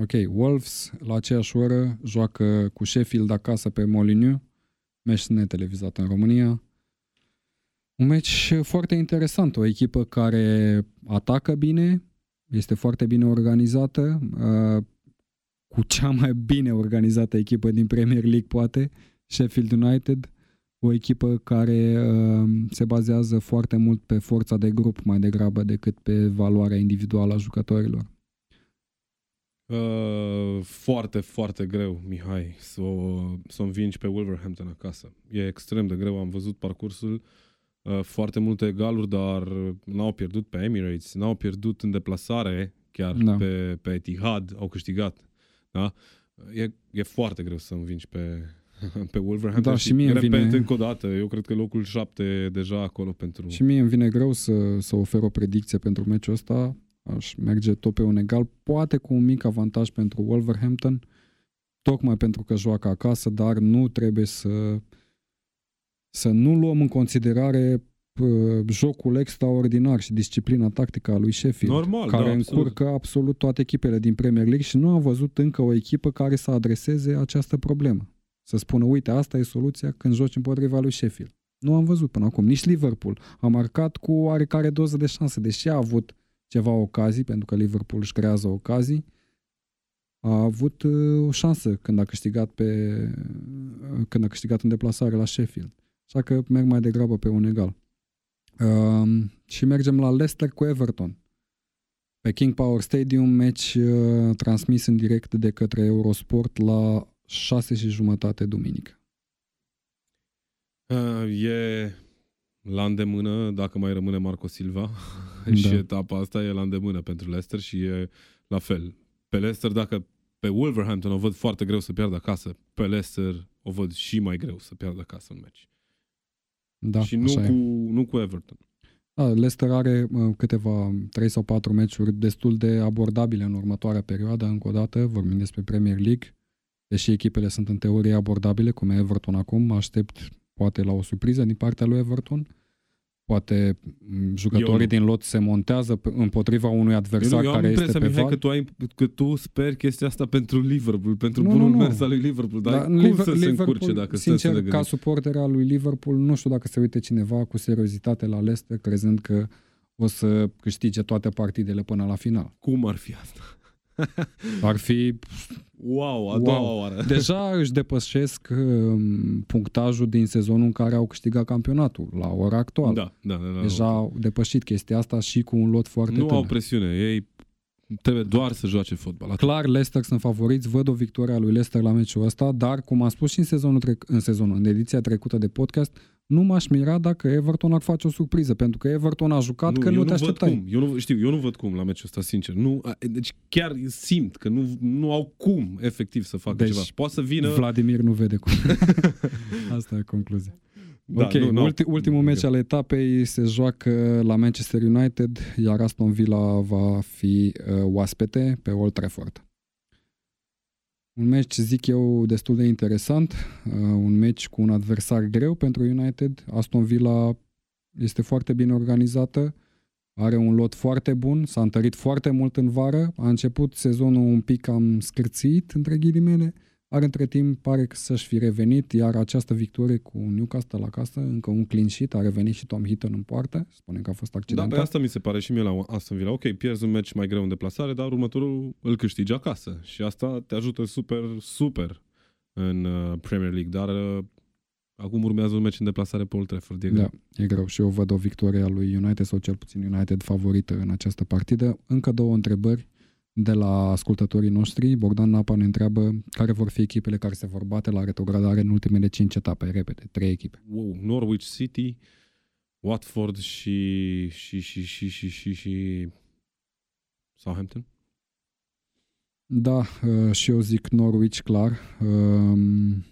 Ok, Wolves la aceeași oră joacă cu Sheffield acasă pe Molineux, meci netelevizat în România. Un meci foarte interesant, o echipă care atacă bine, este foarte bine organizată, uh, cu cea mai bine organizată echipă din Premier League, poate, Sheffield United, o echipă care uh, se bazează foarte mult pe forța de grup mai degrabă decât pe valoarea individuală a jucătorilor. Uh, foarte, foarte greu, Mihai, să o, să o învingi pe Wolverhampton acasă. E extrem de greu, am văzut parcursul, uh, foarte multe egaluri, dar n-au pierdut pe Emirates, n-au pierdut în deplasare, chiar Da. pe, pe Etihad, au câștigat. Da? E, e foarte greu să învingi pe, pe Wolverhampton. Da, și mie îmi repet vine- încă o dată, eu cred că locul 7 e deja acolo pentru... Și mie îmi vine greu să, să ofer o predicție pentru meciul ăsta. Aș merge tot pe un egal, poate cu un mic avantaj pentru Wolverhampton, tocmai pentru că joacă acasă, dar nu trebuie să să nu luăm în considerare uh, jocul extraordinar și disciplina tactică a lui Sheffield, Normal, care da, absolut. încurcă absolut toate echipele din Premier League și nu am văzut încă o echipă care să adreseze această problemă. Să spună, uite, asta e soluția când joci împotriva lui Sheffield. Nu am văzut până acum. Nici Liverpool a marcat cu oarecare doză de șanse, deși a avut ceva ocazii, pentru că Liverpool își creează ocazii, a avut uh, o șansă când a câștigat pe uh, când a câștigat în deplasare la Sheffield. Așa că merg mai degrabă pe un egal. Um, și mergem la Leicester cu Everton. Pe King Power Stadium, meci uh, transmis în direct de către Eurosport la 6 și jumătate duminică. Uh, e la îndemână, dacă mai rămâne Marco Silva Da. și etapa asta e la îndemână pentru Leicester și e la fel. Pe Leicester, dacă pe Wolverhampton o văd foarte greu să piardă acasă, pe Leicester o văd și mai greu să piardă acasă un meci. Da, și nu așa cu, e. nu cu Everton. Da, Leicester are uh, câteva, 3 sau 4 meciuri destul de abordabile în următoarea perioadă, încă o dată, vorbim despre Premier League, deși echipele sunt în teorie abordabile, cum e Everton acum, mă aștept poate la o surpriză din partea lui Everton, poate m, jucătorii Eu nu. din lot se montează pe- împotriva unui Eu, adversar nu, eu am care este impresia, pe Mihai, val. că tu, ai, că tu speri chestia asta pentru Liverpool, pentru Nu, bunul nu, nu. mers al lui Liverpool. Dar Dar cum Liver- să se Liverpool, încurce dacă stai să sincer, le ca gândești? suporter al lui Liverpool, nu știu dacă se uite cineva cu seriozitate la Leicester, crezând că o să câștige toate partidele până la final. Cum ar fi asta? Ar fi Wow, a doua Wow. oară. Deja își depășesc um, punctajul din sezonul în care au câștigat campionatul, la ora actuală. Da, da, da. da. Deja au depășit chestia asta și cu un lot foarte nu au tânăr. presiune. Ei trebuie doar să joace fotbal. Atât. Clar, Leicester sunt favoriți, văd o victorie a lui Leicester la meciul ăsta, dar, cum am spus și în sezonul, trec- în sezonul, în ediția trecută de podcast, nu m-aș mira dacă Everton ar face o surpriză, pentru că Everton a jucat nu, că nu eu te nu văd așteptai. cum. Eu nu, știu, eu nu văd cum la meciul ăsta, sincer. Nu, a, deci chiar simt că nu, nu au cum efectiv să facă Deci, ceva. Poate să vină... Vladimir nu vede cum. Asta e concluzia. Da, ok, nu, nu, ulti, ultimul meci al etapei se joacă la Manchester United, iar Aston Villa va fi uh, oaspete pe Old Trafford. Un meci, zic eu, destul de interesant, uh, un meci cu un adversar greu pentru United. Aston Villa este foarte bine organizată, are un lot foarte bun, s-a întărit foarte mult în vară, a început sezonul un pic cam scârțit, între ghilimele, ar între timp pare că să-și fi revenit, iar această victorie cu Newcastle la casă, încă un clean sheet, a revenit și Tom Heaton în poartă, spune că a fost Da, accidentat. pe asta mi se pare și mie la Aston Villa. Ok, pierzi un meci mai greu în deplasare, dar următorul îl câștigi acasă. Și asta te ajută super, super în uh, Premier League. Dar uh, acum urmează un meci în deplasare pe Old Trafford. E greu. Da, e greu și eu văd o victorie a lui United sau cel puțin United favorită în această partidă. Încă două întrebări de la ascultătorii noștri. Bogdan Napa ne întreabă care vor fi echipele care se vor bate la retrogradare în ultimele cinci etape, repede, trei echipe. Wow, Norwich City, Watford și și și și și și, și Southampton. Da, uh, și eu zic Norwich, clar. Um,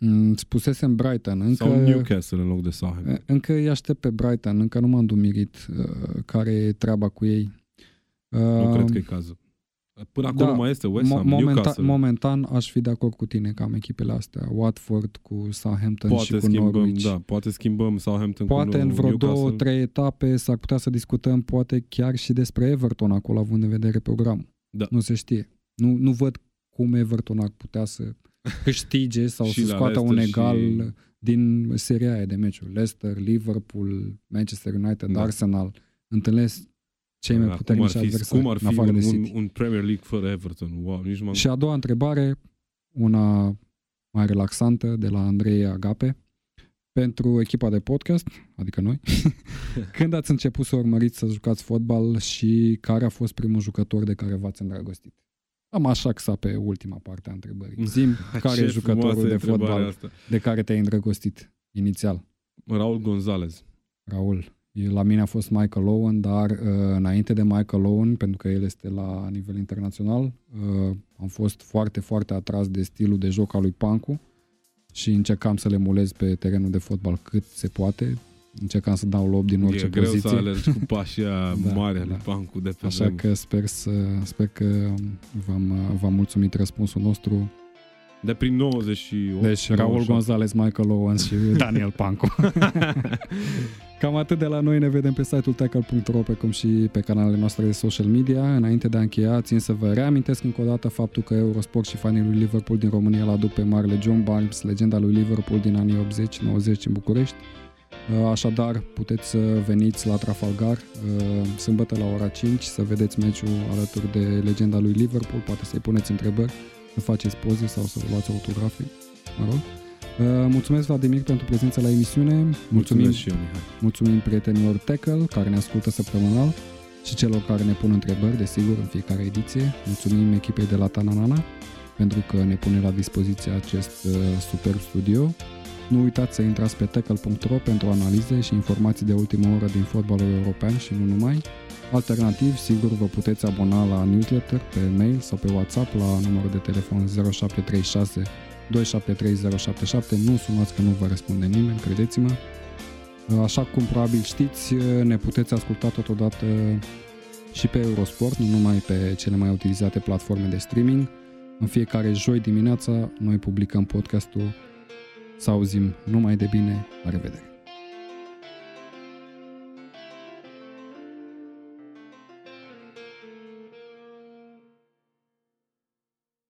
mm, Spusesem Brighton. Încă, Sau Newcastle în loc de Southampton. încă îi aștept pe Brighton, încă nu m-am dumirit uh, care e treaba cu ei. Nu cred Um, că e cazul. Până acolo da, mai este West Ham, Mo- momentan, Newcastle. momentan aș fi de acord cu tine că am echipele astea. Watford cu Southampton și poate cu schimbăm, Norwich. da, poate schimbăm Southampton Poate cu în vreo Newcastle. două, trei etape s-ar putea să discutăm poate chiar și despre Everton acolo, având în vedere programul. Da. Nu se știe. Nu, nu văd cum Everton ar putea să câștige sau Și să la scoată un Leicester egal și- din seria aia de meciuri. Leicester, Liverpool, Manchester United, Da. Arsenal. Întâlnesc cei mai Da, cum ar puternici fi, adversari, cum ar în fi afară un, de un, City. un Premier League fără Everton? Wow, nici m-am... Și a doua întrebare, una mai relaxantă de la Andrei Agape, pentru echipa de podcast, adică noi, când ați început să urmăriți să jucați fotbal și care a fost primul jucător de care v-ați îndrăgostit? Am așa xa pe ultima parte a întrebării. Zim, care Ce e jucătorul frumoasă de întrebare fotbal Asta. de care te-ai îndrăgostit inițial? Raul Gonzalez. Raul. E- La mine a fost Michael Owen, dar uh, înainte de Michael Owen, pentru că el este la nivel internațional, uh, am fost foarte, foarte atras de stilul de joc al lui Pancu și încercam să le mulez pe terenul de fotbal cât se poate. Încercam să dau lob din orice e greu poziție. să alergi cu pașii aia Da, mari da. ale Pancu de pe Așa vremuri. că sper, să, sper că v-am, uh, v-am mulțumit răspunsul nostru. De prin 98. Deci Raul 97. Gonzalez, Michael Owens și Daniel Pancu. Cam atât de la noi, ne vedem pe site-ul tackle.ro precum și pe canalele noastre de social media. Înainte de a încheia, țin să vă reamintesc încă o dată faptul că Eurosport și fanii lui Liverpool din România îl aduc pe marele John Barnes, legenda lui Liverpool din anii 80-90 în București. Uh, Așadar, puteți să veniți la Trafalgar uh, sâmbătă la ora 5 să vedeți meciul alături de legenda lui Liverpool, poate să-i puneți întrebări, să faceți poze sau să vă luați autografe, mă rog. Uh, Mulțumesc, Vladimir, pentru prezența la emisiune. Mulțumim, Mulțumesc și eu, Mihai. mulțumim prietenilor Tackle care ne ascultă săptămânal și celor care ne pun întrebări, desigur, în fiecare ediție. Mulțumim echipei de la Tananana pentru că ne pune la dispoziție acest uh, super studio. Nu uitați să intrați pe tackle.ro pentru analize și informații de ultimă oră din fotbalul european și nu numai. Alternativ, sigur, vă puteți abona la newsletter pe mail sau pe WhatsApp la numărul de telefon 0736 273077. Nu sunați că nu vă răspunde nimeni, credeți-mă. Așa cum probabil știți, ne puteți asculta totodată și pe Eurosport, nu numai pe cele mai utilizate platforme de streaming. În fiecare joi dimineața noi publicăm podcastul. Să auzim numai de bine. La revedere!